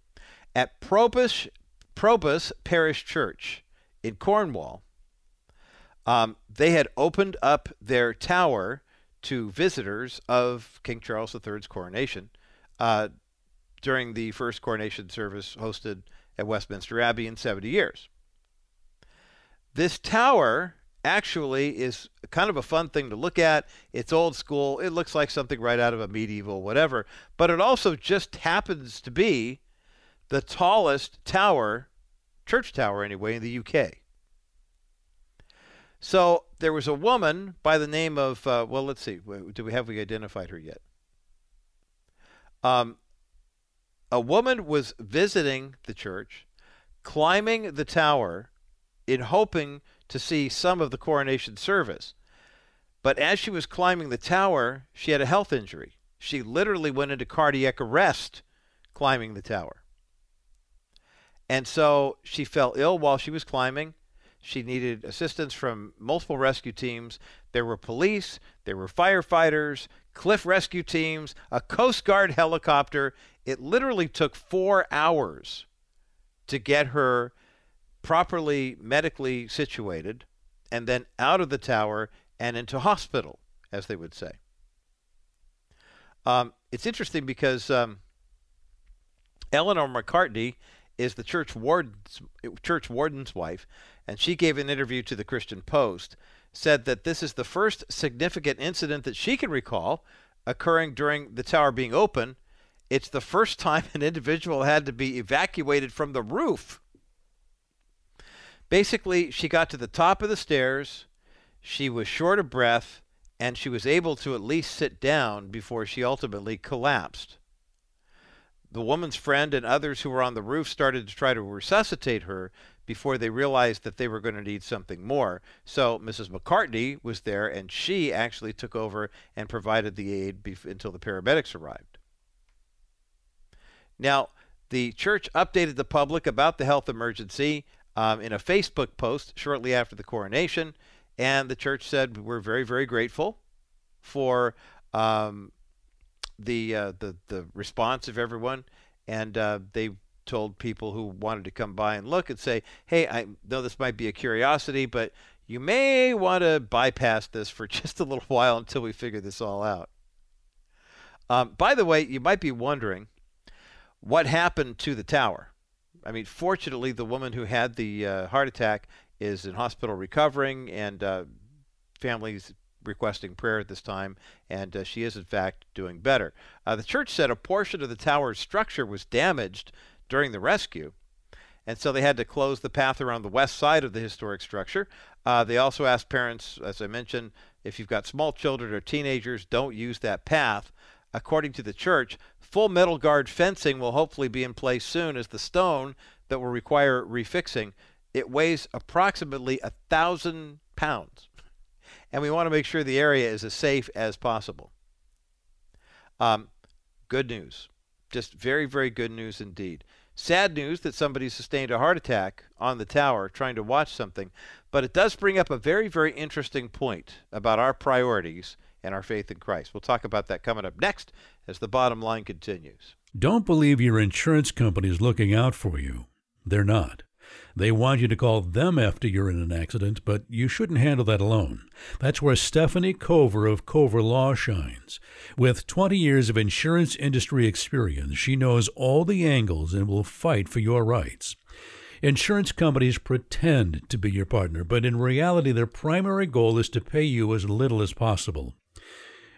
At Probus, Probus Parish Church in Cornwall, um, they had opened up their tower to visitors of King Charles III's coronation uh, during the first coronation service hosted at Westminster Abbey in 70 years. This tower actually is kind of a fun thing to look at. It's old school. It looks like something right out of a medieval whatever, but it also just happens to be the tallest tower, church tower anyway, in the UK. So there was a woman by the name of, uh, well, let's see, do we have we identified her yet? Um, a woman was visiting the church, climbing the tower in hoping to see some of the coronation service. But as she was climbing the tower, she had a health injury. She literally went into cardiac arrest climbing the tower. And so she fell ill while she was climbing. She needed assistance from multiple rescue teams. There were police, there were firefighters, cliff rescue teams, a Coast Guard helicopter. It literally took four hours to get her properly medically situated and then out of the tower and into hospital, as they would say. Um, it's interesting because um, Eleanor McCartney is the church warden's, church warden's wife, and she gave an interview to the Christian Post, said that this is the first significant incident that she can recall occurring during the tower being open. It's the first time an individual had to be evacuated from the roof. Basically, she got to the top of the stairs, she was short of breath, and she was able to at least sit down before she ultimately collapsed. The woman's friend and others who were on the roof started to try to resuscitate her before they realized that they were going to need something more. So Mrs. McCartney was there, and she actually took over and provided the aid until the paramedics arrived. Now, the church updated the public about the health emergency um, in a Facebook post shortly after the coronation, and the church said we're very, very grateful for um, the uh, the the response of everyone, and uh, they told people who wanted to come by and look and say, "Hey, I know this might be a curiosity, but you may want to bypass this for just a little while until we figure this all out." Um, by the way, you might be wondering what happened to the tower. I mean, fortunately, the woman who had the uh, heart attack is in hospital recovering, and uh, families requesting prayer at this time, and uh, she is, in fact, doing better. Uh, the church said a portion of the tower's structure was damaged during the rescue, and so they had to close the path around the west side of the historic structure. Uh, they also asked parents, as I mentioned, if you've got small children or teenagers, don't use that path. According to the church, full metal guard fencing will hopefully be in place soon as the stone that will require refixing. It weighs approximately a thousand pounds and we want to make sure the area is as safe as possible. Um, good news. Just very, very good news indeed. Sad news that somebody sustained a heart attack on the tower trying to watch something, but it does bring up a very, very interesting point about our priorities and our faith in Christ. We'll talk about that coming up next as the bottom line continues. Don't believe your insurance company is looking out for you. They're not. They want you to call them after you're in an accident, but you shouldn't handle that alone. That's where Stephanie Cover of Cover Law shines. With 20 years of insurance industry experience, she knows all the angles and will fight for your rights. Insurance companies pretend to be your partner, but in reality, their primary goal is to pay you as little as possible.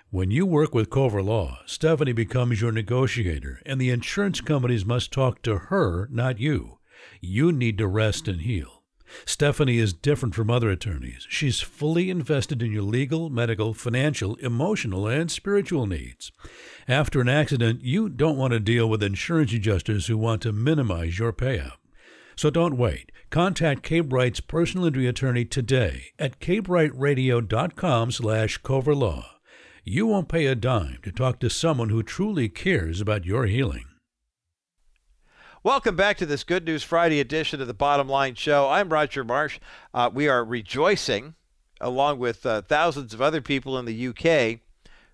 When you work with Cover Law, Stephanie becomes your negotiator, and the insurance companies must talk to her, not you. You need to rest and heal. Stephanie is different from other attorneys. She's fully invested in your legal, medical, financial, emotional, and spiritual needs. After an accident, you don't want to deal with insurance adjusters who want to minimize your payout. So don't wait. Contact K-Bright's personal injury attorney today at kbriteradio.com slash coverlaw. You won't pay a dime to talk to someone who truly cares about your healing. Welcome back to this Good News Friday edition of the Bottom Line Show. I'm Roger Marsh. Uh, we are rejoicing, along with uh, thousands of other people in the UK,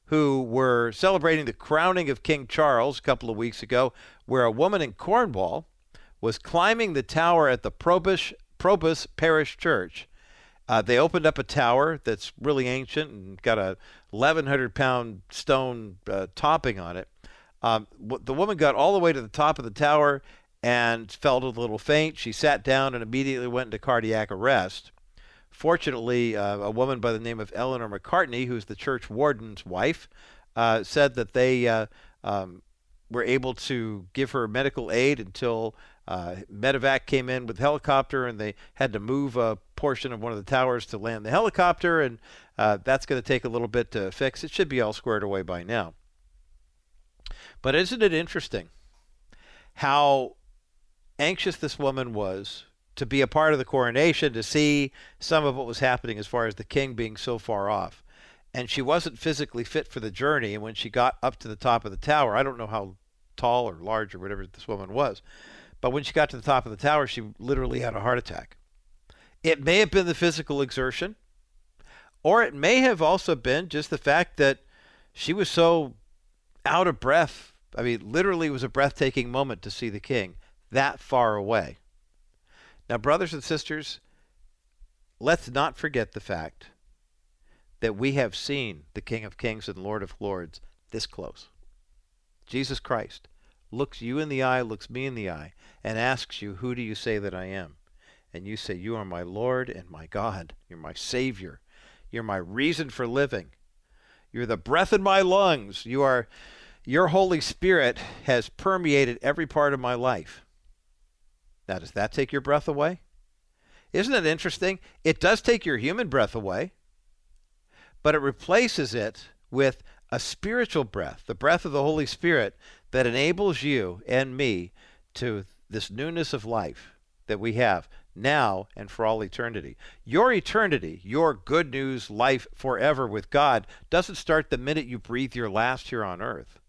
who were celebrating the crowning of King Charles a couple of weeks ago, where a woman in Cornwall was climbing the tower at the Probus, Probus Parish Church. Uh, they opened up a tower that's really ancient and got a 1,100 pound stone uh, topping on it. Um, the woman got all the way to the top of the tower and felt a little faint. She sat down and immediately went into cardiac arrest. Fortunately, uh, a woman by the name of Eleanor McCartney, who's the church warden's wife, uh, said that they uh, um, were able to give her medical aid until uh, medevac came in with helicopter and they had to move a portion of one of the towers to land the helicopter and uh, that's going to take a little bit to fix it should be all squared away by now but isn't it interesting how anxious this woman was to be a part of the coronation, to see some of what was happening as far as the king being so far off. And she wasn't physically fit for the journey. And when she got up to the top of the tower, I don't know how tall or large or whatever this woman was, but when she got to the top of the tower, she literally had a heart attack. It may have been the physical exertion, or it may have also been just the fact that she was so out of breath. I mean, literally, it was a breathtaking moment to see the king that far away. Now, brothers and sisters, let's not forget the fact that we have seen the King of Kings and Lord of Lords this close. Jesus Christ looks you in the eye, looks me in the eye, and asks you, Who do you say that I am? And you say, You are my Lord and my God. You're my Savior. You're my reason for living. You're the breath in my lungs. You are your Holy Spirit has permeated every part of my life. Now, does that take your breath away? Isn't it interesting? It does take your human breath away, but it replaces it with a spiritual breath, the breath of the Holy Spirit that enables you and me to this newness of life that we have now and for all eternity. Your eternity, your good news life forever with God, doesn't start the minute you breathe your last here on earth.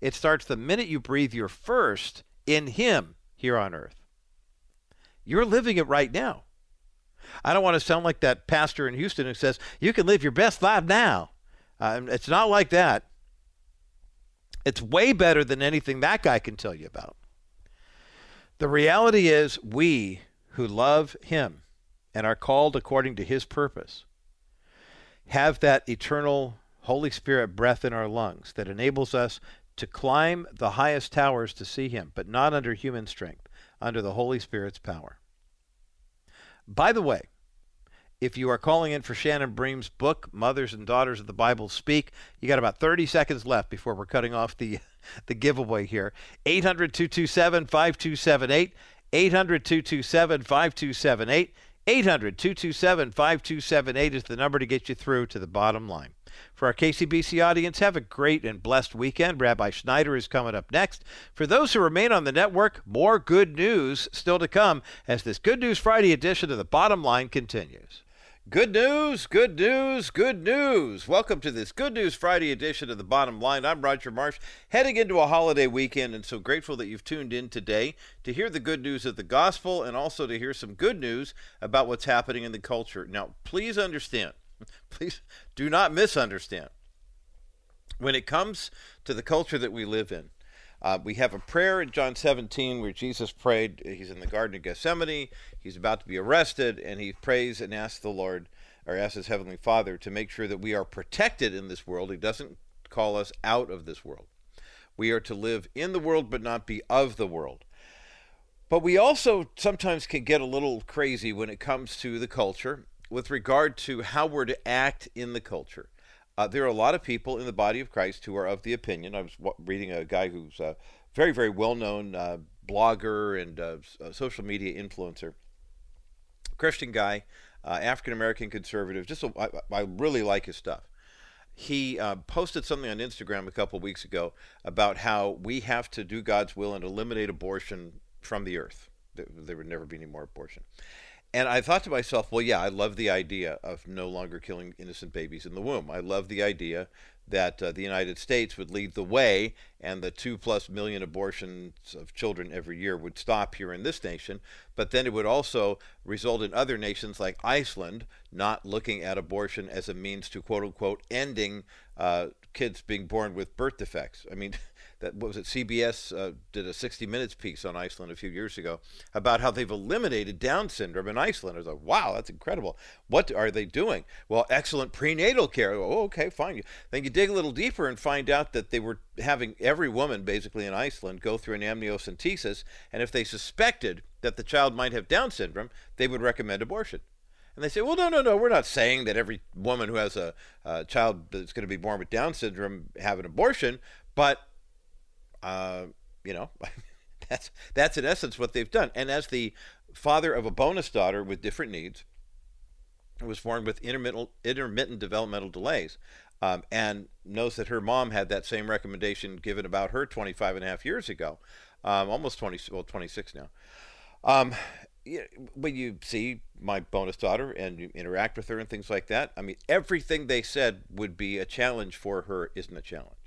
It starts the minute you breathe your first in Him here on earth. You're living it right now. I don't want to sound like that pastor in Houston who says, you can live your best life now. Uh, it's not like that. It's way better than anything that guy can tell you about. The reality is, we who love Him and are called according to His purpose have that eternal Holy Spirit breath in our lungs that enables us to climb the highest towers to see Him, but not under human strength under the Holy Spirit's power. By the way, if you are calling in for Shannon Bream's book, Mothers and Daughters of the Bible Speak, you got about 30 seconds left before we're cutting off the, the giveaway here. 800 227 5278. 800 227 5278. 800 227 5278 is the number to get you through to the bottom line. For our KCBC audience, have a great and blessed weekend. Rabbi Schneider is coming up next. For those who remain on the network, more good news still to come as this Good News Friday edition of the Bottom Line continues. Good news, good news, good news. Welcome to this Good News Friday edition of the Bottom Line. I'm Roger Marsh, heading into a holiday weekend, and so grateful that you've tuned in today to hear the good news of the gospel and also to hear some good news about what's happening in the culture. Now, please understand Please do not misunderstand. When it comes to the culture that we live in, uh, we have a prayer in John 17 where Jesus prayed. He's in the Garden of Gethsemane. He's about to be arrested, and he prays and asks the Lord, or asks his Heavenly Father, to make sure that we are protected in this world. He doesn't call us out of this world. We are to live in the world, but not be of the world. But we also sometimes can get a little crazy when it comes to the culture with regard to how we're to act in the culture. Uh, there are a lot of people in the body of Christ who are of the opinion. I was reading a guy who's a very, very well known uh, blogger and uh, social media influencer, Christian guy, uh, African American conservative. Just a, I, I really like his stuff. He uh, posted something on Instagram a couple weeks ago about how we have to do God's will and eliminate abortion from the earth. There, there would never be any more abortion. And I thought to myself, well, yeah, I love the idea of no longer killing innocent babies in the womb. I love the idea that uh, the United States would lead the way and the two plus million abortions of children every year would stop here in this nation. But then it would also result in other nations like Iceland not looking at abortion as a means to quote unquote ending uh, kids being born with birth defects. I mean, that what was it CBS uh, did a 60 Minutes piece on Iceland a few years ago about how they've eliminated Down syndrome in Iceland. I was like, wow, that's incredible. What are they doing? Well, excellent prenatal care. Oh, okay, fine. Then you dig a little deeper and find out that they were having every woman basically in Iceland go through an amniocentesis, and if they suspected that the child might have Down syndrome, they would recommend abortion. And they say, well, no, no, no, we're not saying that every woman who has a, a child that's going to be born with Down syndrome have an abortion, but uh, you know, that's that's in essence what they've done. And as the father of a bonus daughter with different needs, who was born with intermittent intermittent developmental delays, um, and knows that her mom had that same recommendation given about her 25 and a half years ago, um, almost 20, well, 26 now. Um, when you see my bonus daughter and you interact with her and things like that, I mean, everything they said would be a challenge for her isn't a challenge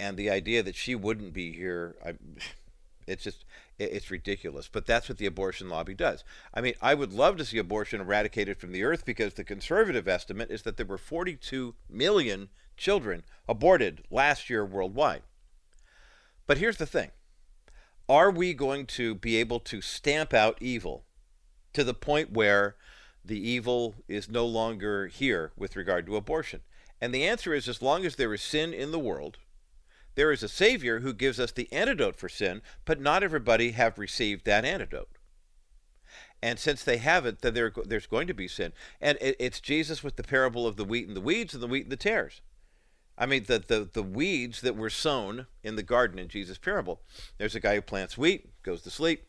and the idea that she wouldn't be here, I, it's just it's ridiculous. But that's what the abortion lobby does. I mean, I would love to see abortion eradicated from the earth because the conservative estimate is that there were 42 million children aborted last year worldwide. But here's the thing are we going to be able to stamp out evil to the point where the evil is no longer here with regard to abortion? And the answer is as long as there is sin in the world, there is a Savior who gives us the antidote for sin, but not everybody have received that antidote. And since they haven't, then there, there's going to be sin. And it, it's Jesus with the parable of the wheat and the weeds and the wheat and the tares. I mean, the, the, the weeds that were sown in the garden in Jesus' parable. There's a guy who plants wheat, goes to sleep,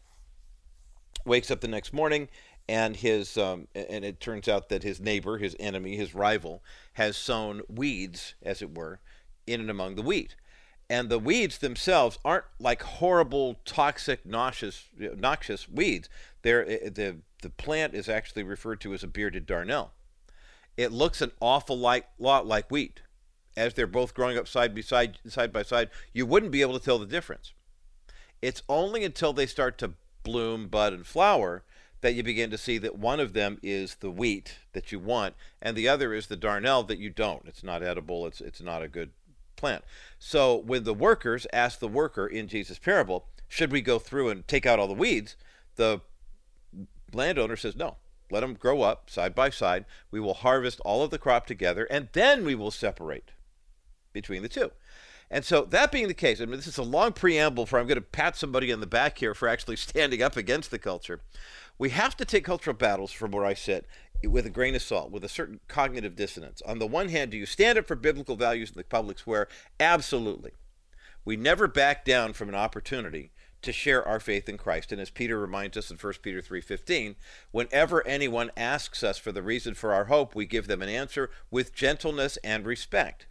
wakes up the next morning, and his um, and it turns out that his neighbor, his enemy, his rival, has sown weeds, as it were, in and among the wheat and the weeds themselves aren't like horrible, toxic, noxious, noxious weeds. They're, eh, the the plant is actually referred to as a bearded darnel. It looks an awful like, lot like wheat. As they're both growing up side by side, side by side, you wouldn't be able to tell the difference. It's only until they start to bloom, bud, and flower that you begin to see that one of them is the wheat that you want, and the other is the darnel that you don't. It's not edible. It's it's not a good plant. So when the workers ask the worker in Jesus' parable, should we go through and take out all the weeds? The landowner says, no. Let them grow up side by side. We will harvest all of the crop together, and then we will separate between the two. And so, that being the case, I mean, this is a long preamble for I'm going to pat somebody on the back here for actually standing up against the culture. We have to take cultural battles from where I sit with a grain of salt, with a certain cognitive dissonance. On the one hand, do you stand up for biblical values in the public square? Absolutely. We never back down from an opportunity to share our faith in Christ. And as Peter reminds us in 1 Peter 3:15, whenever anyone asks us for the reason for our hope, we give them an answer with gentleness and respect.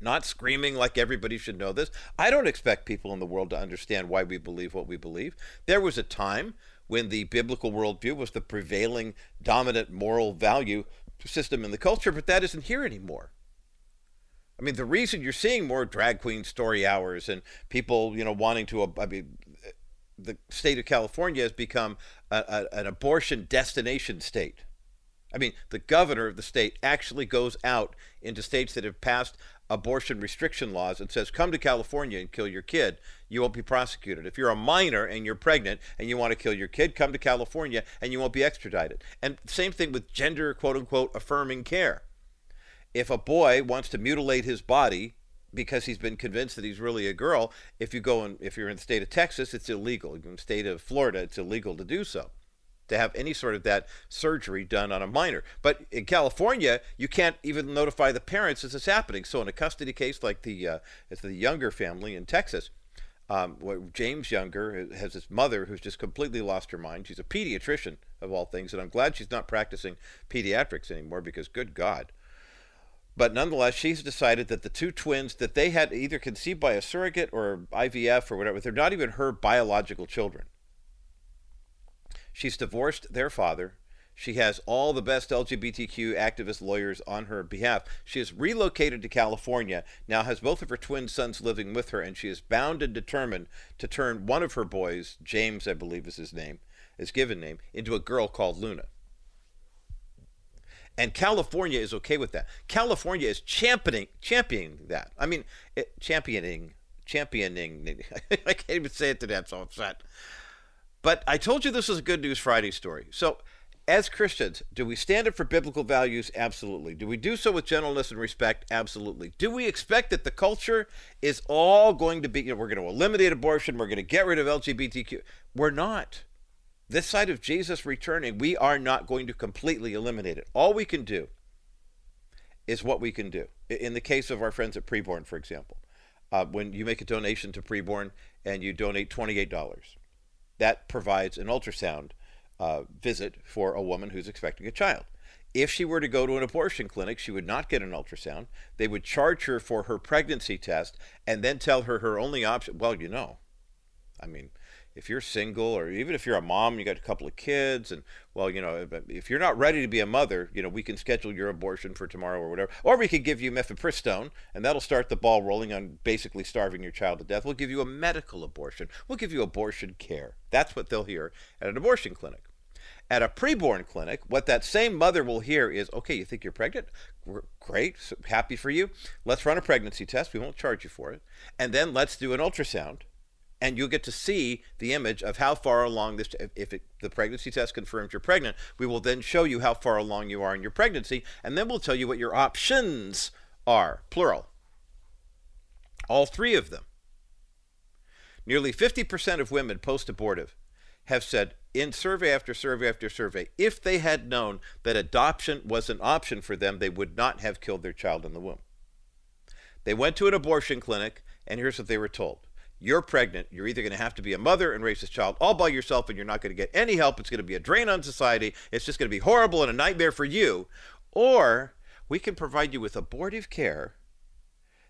Not screaming like everybody should know this. I don't expect people in the world to understand why we believe what we believe. There was a time when the biblical worldview was the prevailing dominant moral value system in the culture, but that isn't here anymore. I mean, the reason you're seeing more drag queen story hours and people, you know, wanting to, I mean, the state of California has become a, a, an abortion destination state. I mean, the governor of the state actually goes out into states that have passed abortion restriction laws and says, come to California and kill your kid, you won't be prosecuted. If you're a minor and you're pregnant and you want to kill your kid, come to California and you won't be extradited. And same thing with gender, quote unquote, affirming care. If a boy wants to mutilate his body because he's been convinced that he's really a girl, if you go and if you're in the state of Texas, it's illegal. In the state of Florida, it's illegal to do so to have any sort of that surgery done on a minor. But in California, you can't even notify the parents as it's happening. So in a custody case like the uh, the Younger family in Texas, um, James Younger has his mother who's just completely lost her mind. She's a pediatrician of all things, and I'm glad she's not practicing pediatrics anymore because, good God. But nonetheless, she's decided that the two twins that they had either conceived by a surrogate or IVF or whatever, they're not even her biological children She's divorced their father. She has all the best LGBTQ activist lawyers on her behalf. She has relocated to California, now has both of her twin sons living with her, and she is bound and determined to turn one of her boys, James, I believe is his name, his given name, into a girl called Luna. And California is okay with that. California is championing championing that. I mean, it, championing championing. I can't even say it today. I'm so upset. But I told you this was a Good News Friday story. So, as Christians, do we stand up for biblical values? Absolutely. Do we do so with gentleness and respect? Absolutely. Do we expect that the culture is all going to be, you know, we're going to eliminate abortion, we're going to get rid of LGBTQ? We're not. This side of Jesus returning, we are not going to completely eliminate it. All we can do is what we can do. In the case of our friends at Preborn, for example, uh, when you make a donation to Preborn and you donate $28, that provides an ultrasound uh, visit for a woman who's expecting a child. If she were to go to an abortion clinic, she would not get an ultrasound. They would charge her for her pregnancy test and then tell her her only option. Well, you know, I mean, if you're single or even if you're a mom, you got a couple of kids, and well, you know, if you're not ready to be a mother, you know, we can schedule your abortion for tomorrow or whatever, or we could give you mifepristone, and that'll start the ball rolling on basically starving your child to death. We'll give you a medical abortion. We'll give you abortion care. That's what they'll hear at an abortion clinic. At a preborn clinic, what that same mother will hear is, okay, you think you're pregnant? Great, so happy for you. Let's run a pregnancy test. We won't charge you for it. And then let's do an ultrasound and you'll get to see the image of how far along this if it, the pregnancy test confirms you're pregnant we will then show you how far along you are in your pregnancy and then we'll tell you what your options are plural. All three of them. Nearly 50% of women post-abortive have said in survey after survey after survey if they had known that adoption was an option for them they would not have killed their child in the womb. They went to an abortion clinic and here's what they were told you're pregnant, you're either going to have to be a mother and raise this child all by yourself, and you're not going to get any help. It's going to be a drain on society. It's just going to be horrible and a nightmare for you. Or we can provide you with abortive care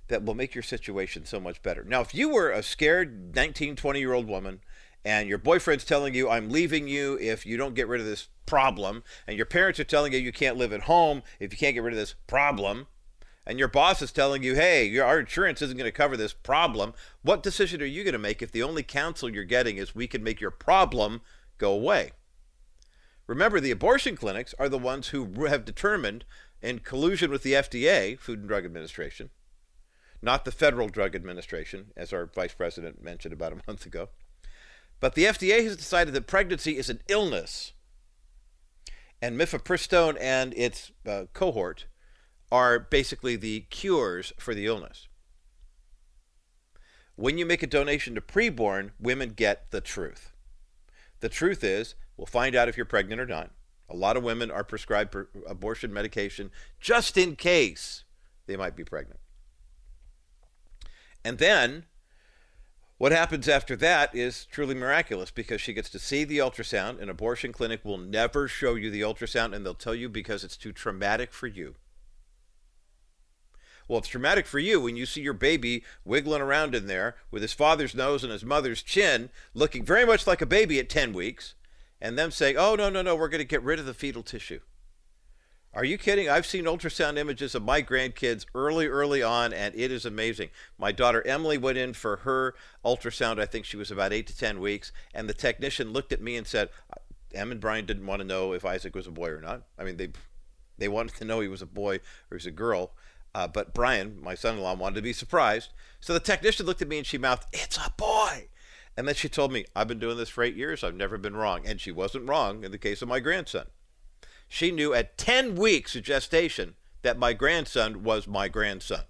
that will make your situation so much better. Now, if you were a scared 19, 20 year old woman and your boyfriend's telling you, I'm leaving you if you don't get rid of this problem, and your parents are telling you you can't live at home if you can't get rid of this problem, and your boss is telling you, hey, your, our insurance isn't going to cover this problem, what decision are you going to make if the only counsel you're getting is we can make your problem go away? Remember, the abortion clinics are the ones who have determined, in collusion with the FDA, Food and Drug Administration, not the Federal Drug Administration, as our vice president mentioned about a month ago, but the FDA has decided that pregnancy is an illness. And mifepristone and its uh, cohort are basically the cures for the illness. When you make a donation to preborn, women get the truth. The truth is, we'll find out if you're pregnant or not. A lot of women are prescribed abortion medication just in case they might be pregnant. And then what happens after that is truly miraculous because she gets to see the ultrasound. An abortion clinic will never show you the ultrasound, and they'll tell you because it's too traumatic for you. Well, it's traumatic for you when you see your baby wiggling around in there with his father's nose and his mother's chin, looking very much like a baby at 10 weeks, and them saying, oh, no, no, no, we're going to get rid of the fetal tissue. Are you kidding? I've seen ultrasound images of my grandkids early, early on, and it is amazing. My daughter Emily went in for her ultrasound. I think she was about eight to 10 weeks, and the technician looked at me and said, Em and Brian didn't want to know if Isaac was a boy or not. I mean, they they wanted to know he was a boy or he was a girl. Uh, but Brian, my son in law, wanted to be surprised. So the technician looked at me and she mouthed, It's a boy. And then she told me, I've been doing this for eight years. I've never been wrong. And she wasn't wrong in the case of my grandson. She knew at 10 weeks of gestation that my grandson was my grandson.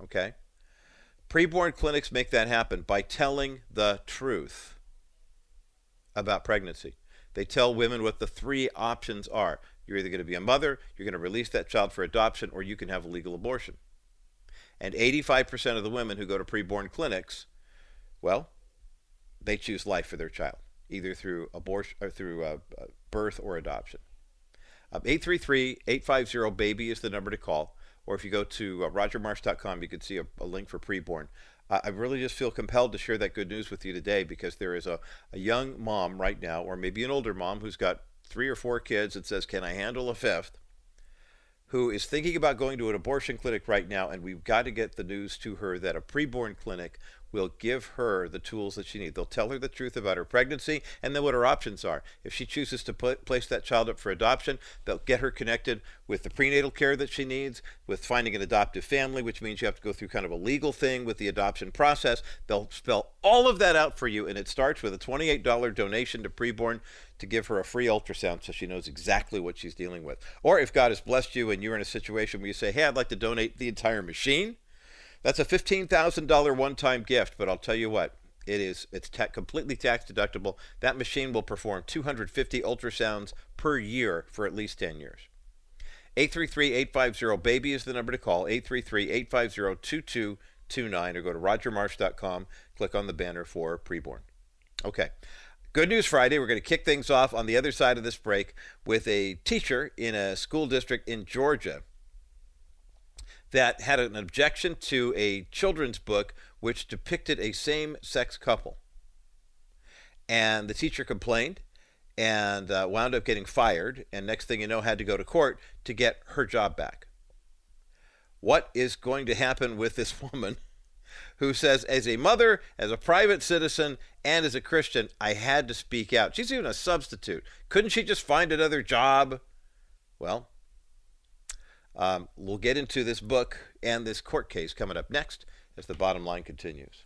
Okay? Preborn clinics make that happen by telling the truth about pregnancy. They tell women what the three options are. You're either going to be a mother, you're going to release that child for adoption, or you can have a legal abortion. And 85% of the women who go to preborn clinics, well, they choose life for their child, either through abortion or through uh, uh birth or adoption. 833-850-BABY is the number to call. Or if you go to uh, rogermarsh.com, you can see a, a link for preborn. I really just feel compelled to share that good news with you today because there is a, a young mom right now, or maybe an older mom who's got three or four kids and says, Can I handle a fifth? who is thinking about going to an abortion clinic right now, and we've got to get the news to her that a preborn clinic will give her the tools that she needs. They'll tell her the truth about her pregnancy and then what her options are. If she chooses to put, place that child up for adoption, they'll get her connected with the prenatal care that she needs, with finding an adoptive family, which means you have to go through kind of a legal thing with the adoption process. They'll spell all of that out for you, and it starts with a $28 donation to preborn to give her a free ultrasound so she knows exactly what she's dealing with. Or if God has blessed you and you're in a situation where you say, hey, I'd like to donate the entire machine, that's a $15,000 one-time gift, but I'll tell you what, it is it's ta- completely tax deductible. That machine will perform 250 ultrasounds per year for at least 10 years. 833-850-BABY is the number to call, 833-850-2229, or go to rogermarsh.com, click on the banner for preborn. Okay. Good News Friday. We're going to kick things off on the other side of this break with a teacher in a school district in Georgia that had an objection to a children's book which depicted a same sex couple. And the teacher complained and uh, wound up getting fired, and next thing you know, had to go to court to get her job back. What is going to happen with this woman who says, as a mother, as a private citizen, and as a Christian, I had to speak out? She's even a substitute. Couldn't she just find another job? Well, um, we'll get into this book and this court case coming up next as the bottom line continues.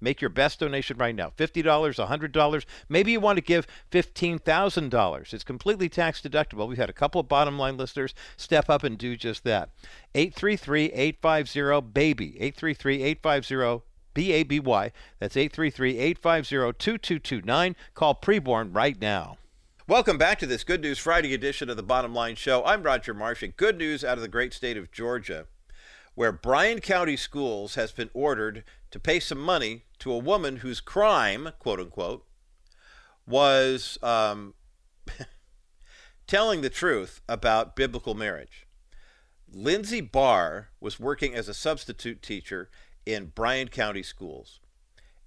Make your best donation right now $50, $100. Maybe you want to give $15,000. It's completely tax deductible. We've had a couple of bottom line listeners step up and do just that. 833 850 BABY. 833 850 B A B Y. That's 833 850 2229. Call preborn right now. Welcome back to this Good News Friday edition of the Bottom Line Show. I'm Roger Marsh, and good news out of the great state of Georgia where Bryan County Schools has been ordered to pay some money to a woman whose crime, quote unquote, was um, telling the truth about biblical marriage. Lindsey Barr was working as a substitute teacher in Bryan County Schools.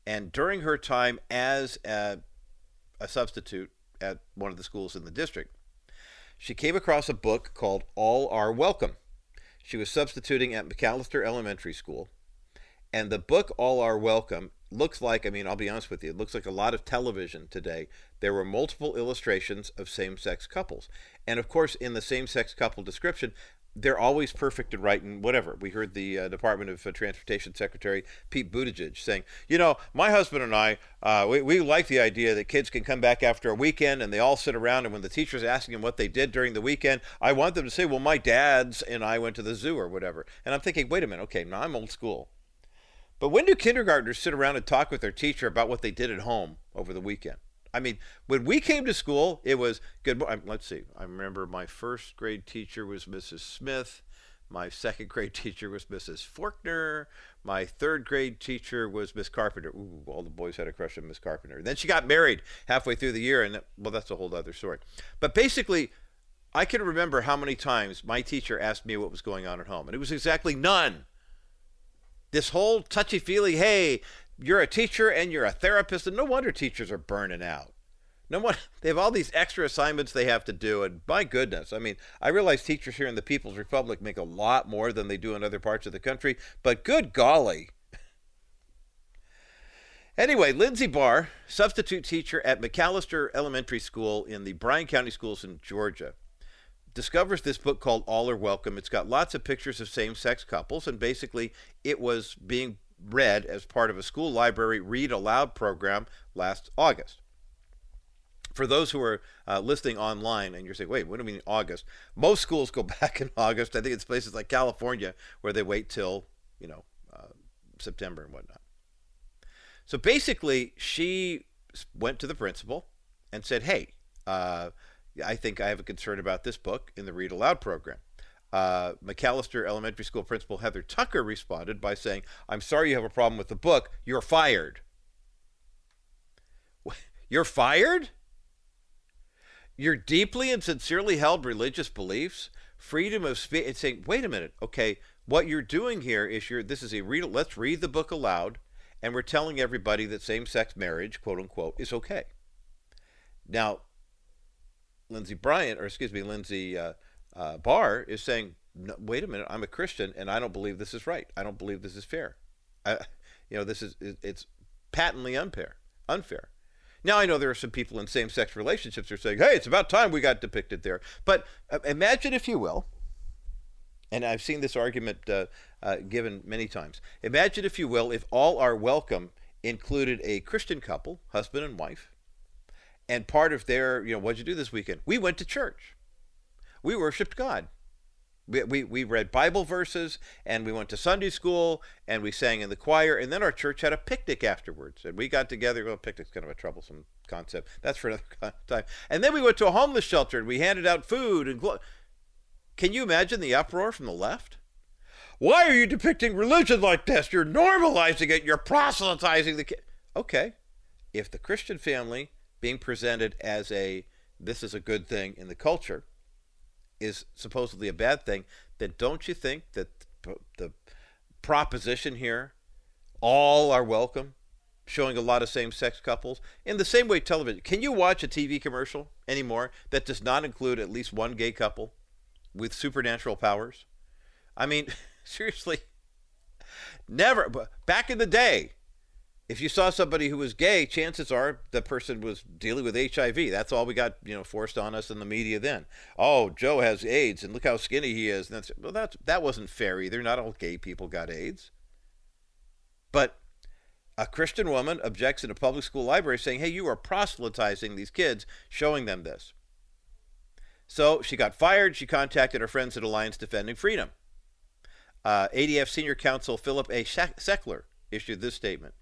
And during her time as a, a substitute at one of the schools in the district, she came across a book called All Are Welcome she was substituting at McAllister Elementary School. And the book, All Are Welcome, looks like, I mean, I'll be honest with you, it looks like a lot of television today. There were multiple illustrations of same sex couples. And of course, in the same sex couple description, they're always perfect and right and whatever. We heard the uh, Department of uh, Transportation Secretary Pete Buttigieg saying, you know, my husband and I, uh, we, we like the idea that kids can come back after a weekend and they all sit around and when the teacher's asking them what they did during the weekend, I want them to say, well, my dad's and I went to the zoo or whatever. And I'm thinking, wait a minute, okay, now I'm old school. But when do kindergartners sit around and talk with their teacher about what they did at home over the weekend? I mean, when we came to school, it was good. Um, let's see. I remember my first grade teacher was Mrs. Smith. My second grade teacher was Mrs. Forkner. My third grade teacher was Miss Carpenter. Ooh, all the boys had a crush on Miss Carpenter. And then she got married halfway through the year, and well, that's a whole other story. But basically, I can remember how many times my teacher asked me what was going on at home, and it was exactly none. This whole touchy feely, hey, you're a teacher and you're a therapist, and no wonder teachers are burning out. No one, they have all these extra assignments they have to do, and my goodness, I mean, I realize teachers here in the People's Republic make a lot more than they do in other parts of the country, but good golly. Anyway, Lindsey Barr, substitute teacher at McAllister Elementary School in the Bryan County Schools in Georgia, discovers this book called All Are Welcome. It's got lots of pictures of same sex couples, and basically it was being read as part of a school library read aloud program last August. For those who are uh, listening online and you're saying, wait, what do you mean August? Most schools go back in August. I think it's places like California where they wait till, you know, uh, September and whatnot. So basically, she went to the principal and said, hey, uh, I think I have a concern about this book in the Read Aloud program. Uh, McAllister Elementary School Principal Heather Tucker responded by saying, I'm sorry you have a problem with the book. You're fired. You're fired? Your deeply and sincerely held religious beliefs, freedom of speech, and saying, wait a minute, okay, what you're doing here is you're, this is a read, let's read the book aloud, and we're telling everybody that same sex marriage, quote unquote, is okay. Now, Lindsey Bryant, or excuse me, Lindsey uh, uh, Barr is saying, no, wait a minute, I'm a Christian and I don't believe this is right. I don't believe this is fair. I, you know, this is it's patently unfair. Unfair. Now I know there are some people in same-sex relationships who are saying, "Hey, it's about time we got depicted there." But uh, imagine, if you will, and I've seen this argument uh, uh, given many times. Imagine, if you will, if all are welcome included a Christian couple, husband and wife, and part of their, you know, what'd you do this weekend? We went to church. We worshiped God. We, we, we read Bible verses and we went to Sunday school and we sang in the choir and then our church had a picnic afterwards and we got together. Well, picnic's kind of a troublesome concept. That's for another time. And then we went to a homeless shelter and we handed out food and glo- can you imagine the uproar from the left? Why are you depicting religion like this? You're normalizing it. You're proselytizing the kid. Okay, if the Christian family being presented as a this is a good thing in the culture is supposedly a bad thing, then don't you think that the proposition here, all are welcome, showing a lot of same sex couples, in the same way television, can you watch a TV commercial anymore that does not include at least one gay couple with supernatural powers? I mean, seriously, never. Back in the day, if you saw somebody who was gay, chances are the person was dealing with HIV. That's all we got, you know, forced on us in the media then. Oh, Joe has AIDS, and look how skinny he is. And that's well, that's that wasn't fair either. Not all gay people got AIDS. But a Christian woman objects in a public school library saying, "Hey, you are proselytizing these kids, showing them this." So she got fired. She contacted her friends at Alliance Defending Freedom. Uh, ADF Senior Counsel Philip A. Sechler issued this statement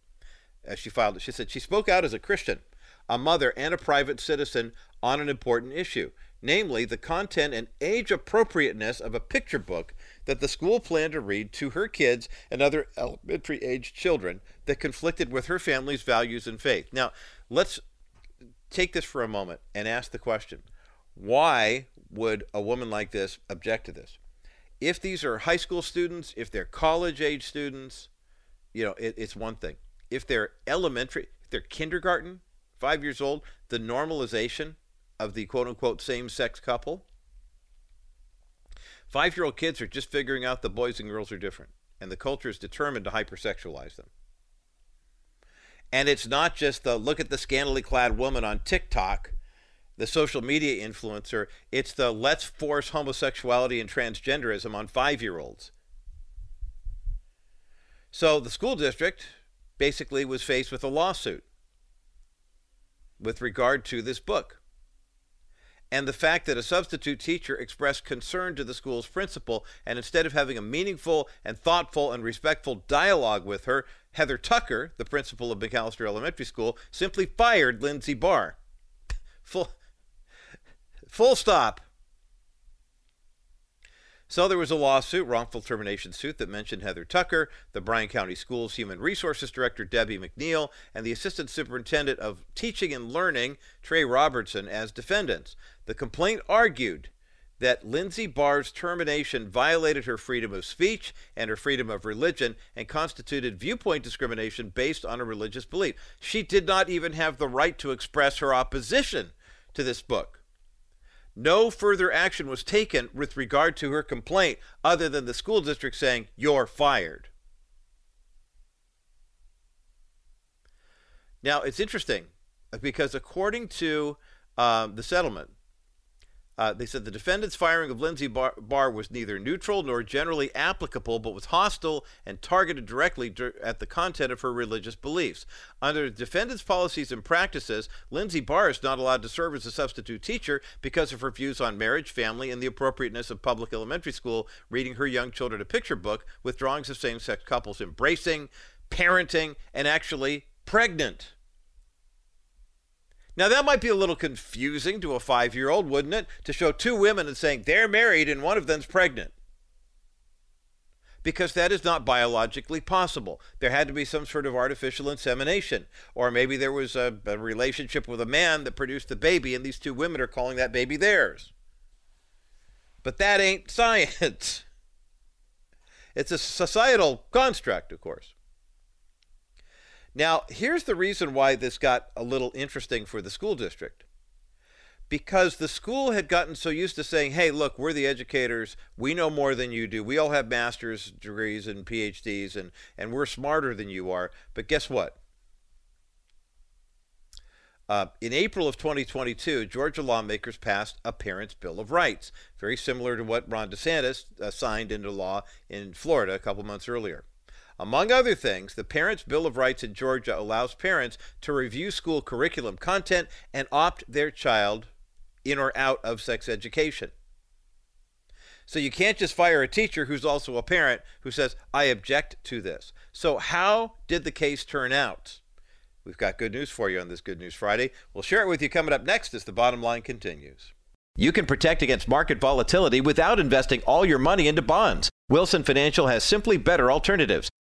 as she filed it. She said she spoke out as a Christian, a mother, and a private citizen on an important issue, namely the content and age appropriateness of a picture book that the school planned to read to her kids and other elementary age children that conflicted with her family's values and faith. Now, let's take this for a moment and ask the question why would a woman like this object to this? If these are high school students, if they're college age students, you know, it, it's one thing if they're elementary, if they're kindergarten, five years old, the normalization of the quote unquote same sex couple. Five year old kids are just figuring out the boys and girls are different, and the culture is determined to hypersexualize them. And it's not just the look at the scantily clad woman on TikTok, the social media influencer, it's the let's force homosexuality and transgenderism on five year olds. So the school district basically was faced with a lawsuit with regard to this book. And the fact that a substitute teacher expressed concern to the school's principal, and instead of having a meaningful and thoughtful and respectful dialogue with her, Heather Tucker, the principal of McAllister Elementary School, simply fired Lindsey Barr. full, full stop. So there was a lawsuit, wrongful termination suit, that mentioned Heather Tucker, the Bryan County Schools Human Resources Director Debbie McNeil, and the Assistant Superintendent of Teaching and Learning Trey Robertson as defendants. The complaint argued that Lindsey Barr's termination violated her freedom of speech and her freedom of religion and constituted viewpoint discrimination based on a religious belief. She did not even have the right to express her opposition to this book. No further action was taken with regard to her complaint other than the school district saying, You're fired. Now, it's interesting because according to um, the settlement, uh, they said the defendant's firing of Lindsey Barr, Barr, was neither neutral nor generally applicable, but was hostile and targeted directly at the content of her religious beliefs. Under the defendant's policies and practices, Lindsey Barr is not allowed to serve as a substitute teacher because of her views on marriage, family, and the appropriateness of public elementary school reading her young children a picture book with drawings of same sex couples embracing, parenting, and actually pregnant. Now, that might be a little confusing to a five year old, wouldn't it? To show two women and saying they're married and one of them's pregnant. Because that is not biologically possible. There had to be some sort of artificial insemination. Or maybe there was a, a relationship with a man that produced the baby, and these two women are calling that baby theirs. But that ain't science. It's a societal construct, of course. Now, here's the reason why this got a little interesting for the school district. Because the school had gotten so used to saying, hey, look, we're the educators. We know more than you do. We all have master's degrees and PhDs, and, and we're smarter than you are. But guess what? Uh, in April of 2022, Georgia lawmakers passed a Parents' Bill of Rights, very similar to what Ron DeSantis uh, signed into law in Florida a couple months earlier. Among other things, the Parents' Bill of Rights in Georgia allows parents to review school curriculum content and opt their child in or out of sex education. So you can't just fire a teacher who's also a parent who says, I object to this. So, how did the case turn out? We've got good news for you on this Good News Friday. We'll share it with you coming up next as the bottom line continues. You can protect against market volatility without investing all your money into bonds. Wilson Financial has simply better alternatives.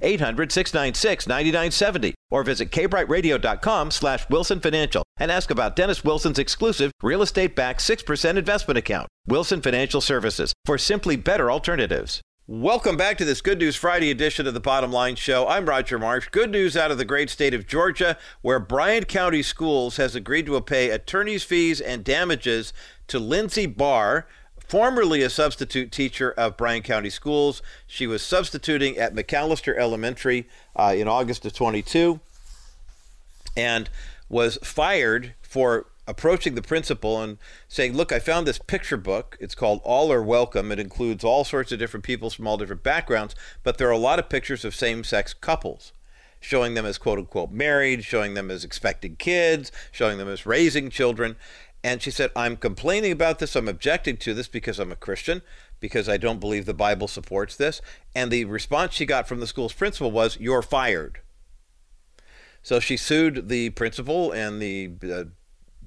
800 696 9970 or visit kbriteradio.com slash wilson financial and ask about dennis wilson's exclusive real estate backed 6% investment account wilson financial services for simply better alternatives. Welcome back to this good news friday edition of the bottom line show. I'm roger marsh. Good news out of the great state of georgia where bryan county schools has agreed to pay attorneys fees and damages to lindsey barr formerly a substitute teacher of Bryan County Schools. She was substituting at McAllister Elementary uh, in August of 22 and was fired for approaching the principal and saying, Look, I found this picture book. It's called All Are Welcome. It includes all sorts of different people from all different backgrounds, but there are a lot of pictures of same sex couples. Showing them as quote unquote married, showing them as expecting kids, showing them as raising children. And she said, I'm complaining about this. I'm objecting to this because I'm a Christian, because I don't believe the Bible supports this. And the response she got from the school's principal was, You're fired. So she sued the principal and the uh,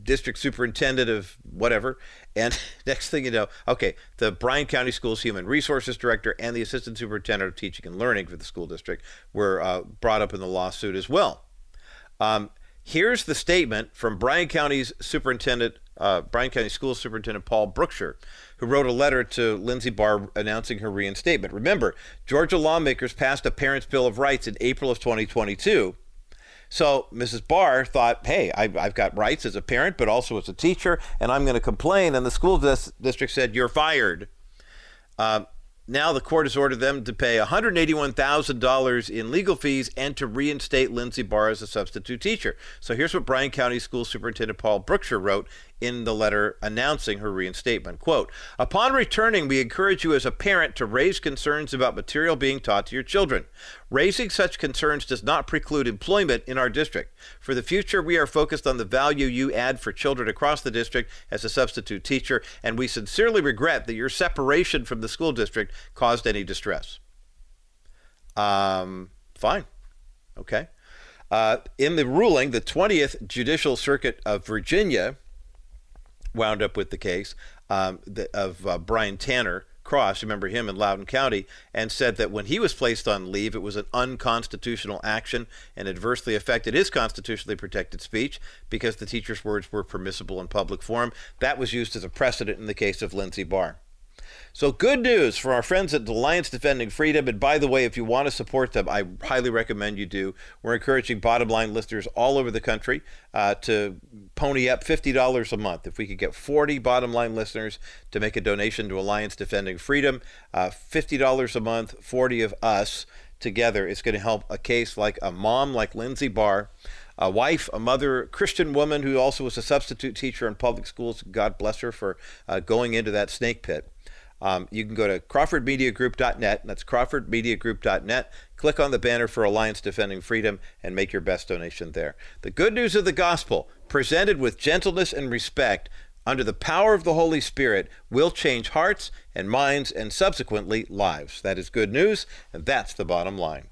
district superintendent of whatever. And next thing you know, okay, the Bryan County Schools Human Resources Director and the Assistant Superintendent of Teaching and Learning for the school district were uh, brought up in the lawsuit as well. Um, here's the statement from Bryan County's superintendent uh, Bryan County School Superintendent Paul Brooksher, who wrote a letter to Lindsey Barr announcing her reinstatement. Remember, Georgia lawmakers passed a Parents' Bill of Rights in April of 2022. So Mrs. Barr thought, hey, I've, I've got rights as a parent, but also as a teacher, and I'm going to complain. And the school dis- district said, you're fired. Uh, now the court has ordered them to pay $181,000 in legal fees and to reinstate Lindsey Barr as a substitute teacher. So here's what Bryan County School Superintendent Paul Brooksher wrote in the letter announcing her reinstatement. Quote, Upon returning, we encourage you as a parent to raise concerns about material being taught to your children. Raising such concerns does not preclude employment in our district. For the future, we are focused on the value you add for children across the district as a substitute teacher, and we sincerely regret that your separation from the school district caused any distress. Um, fine. Okay. Uh, in the ruling, the 20th Judicial Circuit of Virginia wound up with the case um, the, of uh, Brian Tanner Cross, remember him in Loudoun County, and said that when he was placed on leave, it was an unconstitutional action and adversely affected his constitutionally protected speech because the teacher's words were permissible in public forum. That was used as a precedent in the case of Lindsey Barr. So, good news for our friends at Alliance Defending Freedom. And by the way, if you want to support them, I highly recommend you do. We're encouraging bottom line listeners all over the country uh, to pony up $50 a month. If we could get 40 bottom line listeners to make a donation to Alliance Defending Freedom, uh, $50 a month, 40 of us together, it's going to help a case like a mom like Lindsey Barr a wife, a mother, Christian woman who also was a substitute teacher in public schools. God bless her for uh, going into that snake pit. Um, you can go to CrawfordMediaGroup.net. That's CrawfordMediaGroup.net. Click on the banner for Alliance Defending Freedom and make your best donation there. The good news of the gospel, presented with gentleness and respect, under the power of the Holy Spirit, will change hearts and minds and subsequently lives. That is good news, and that's the bottom line.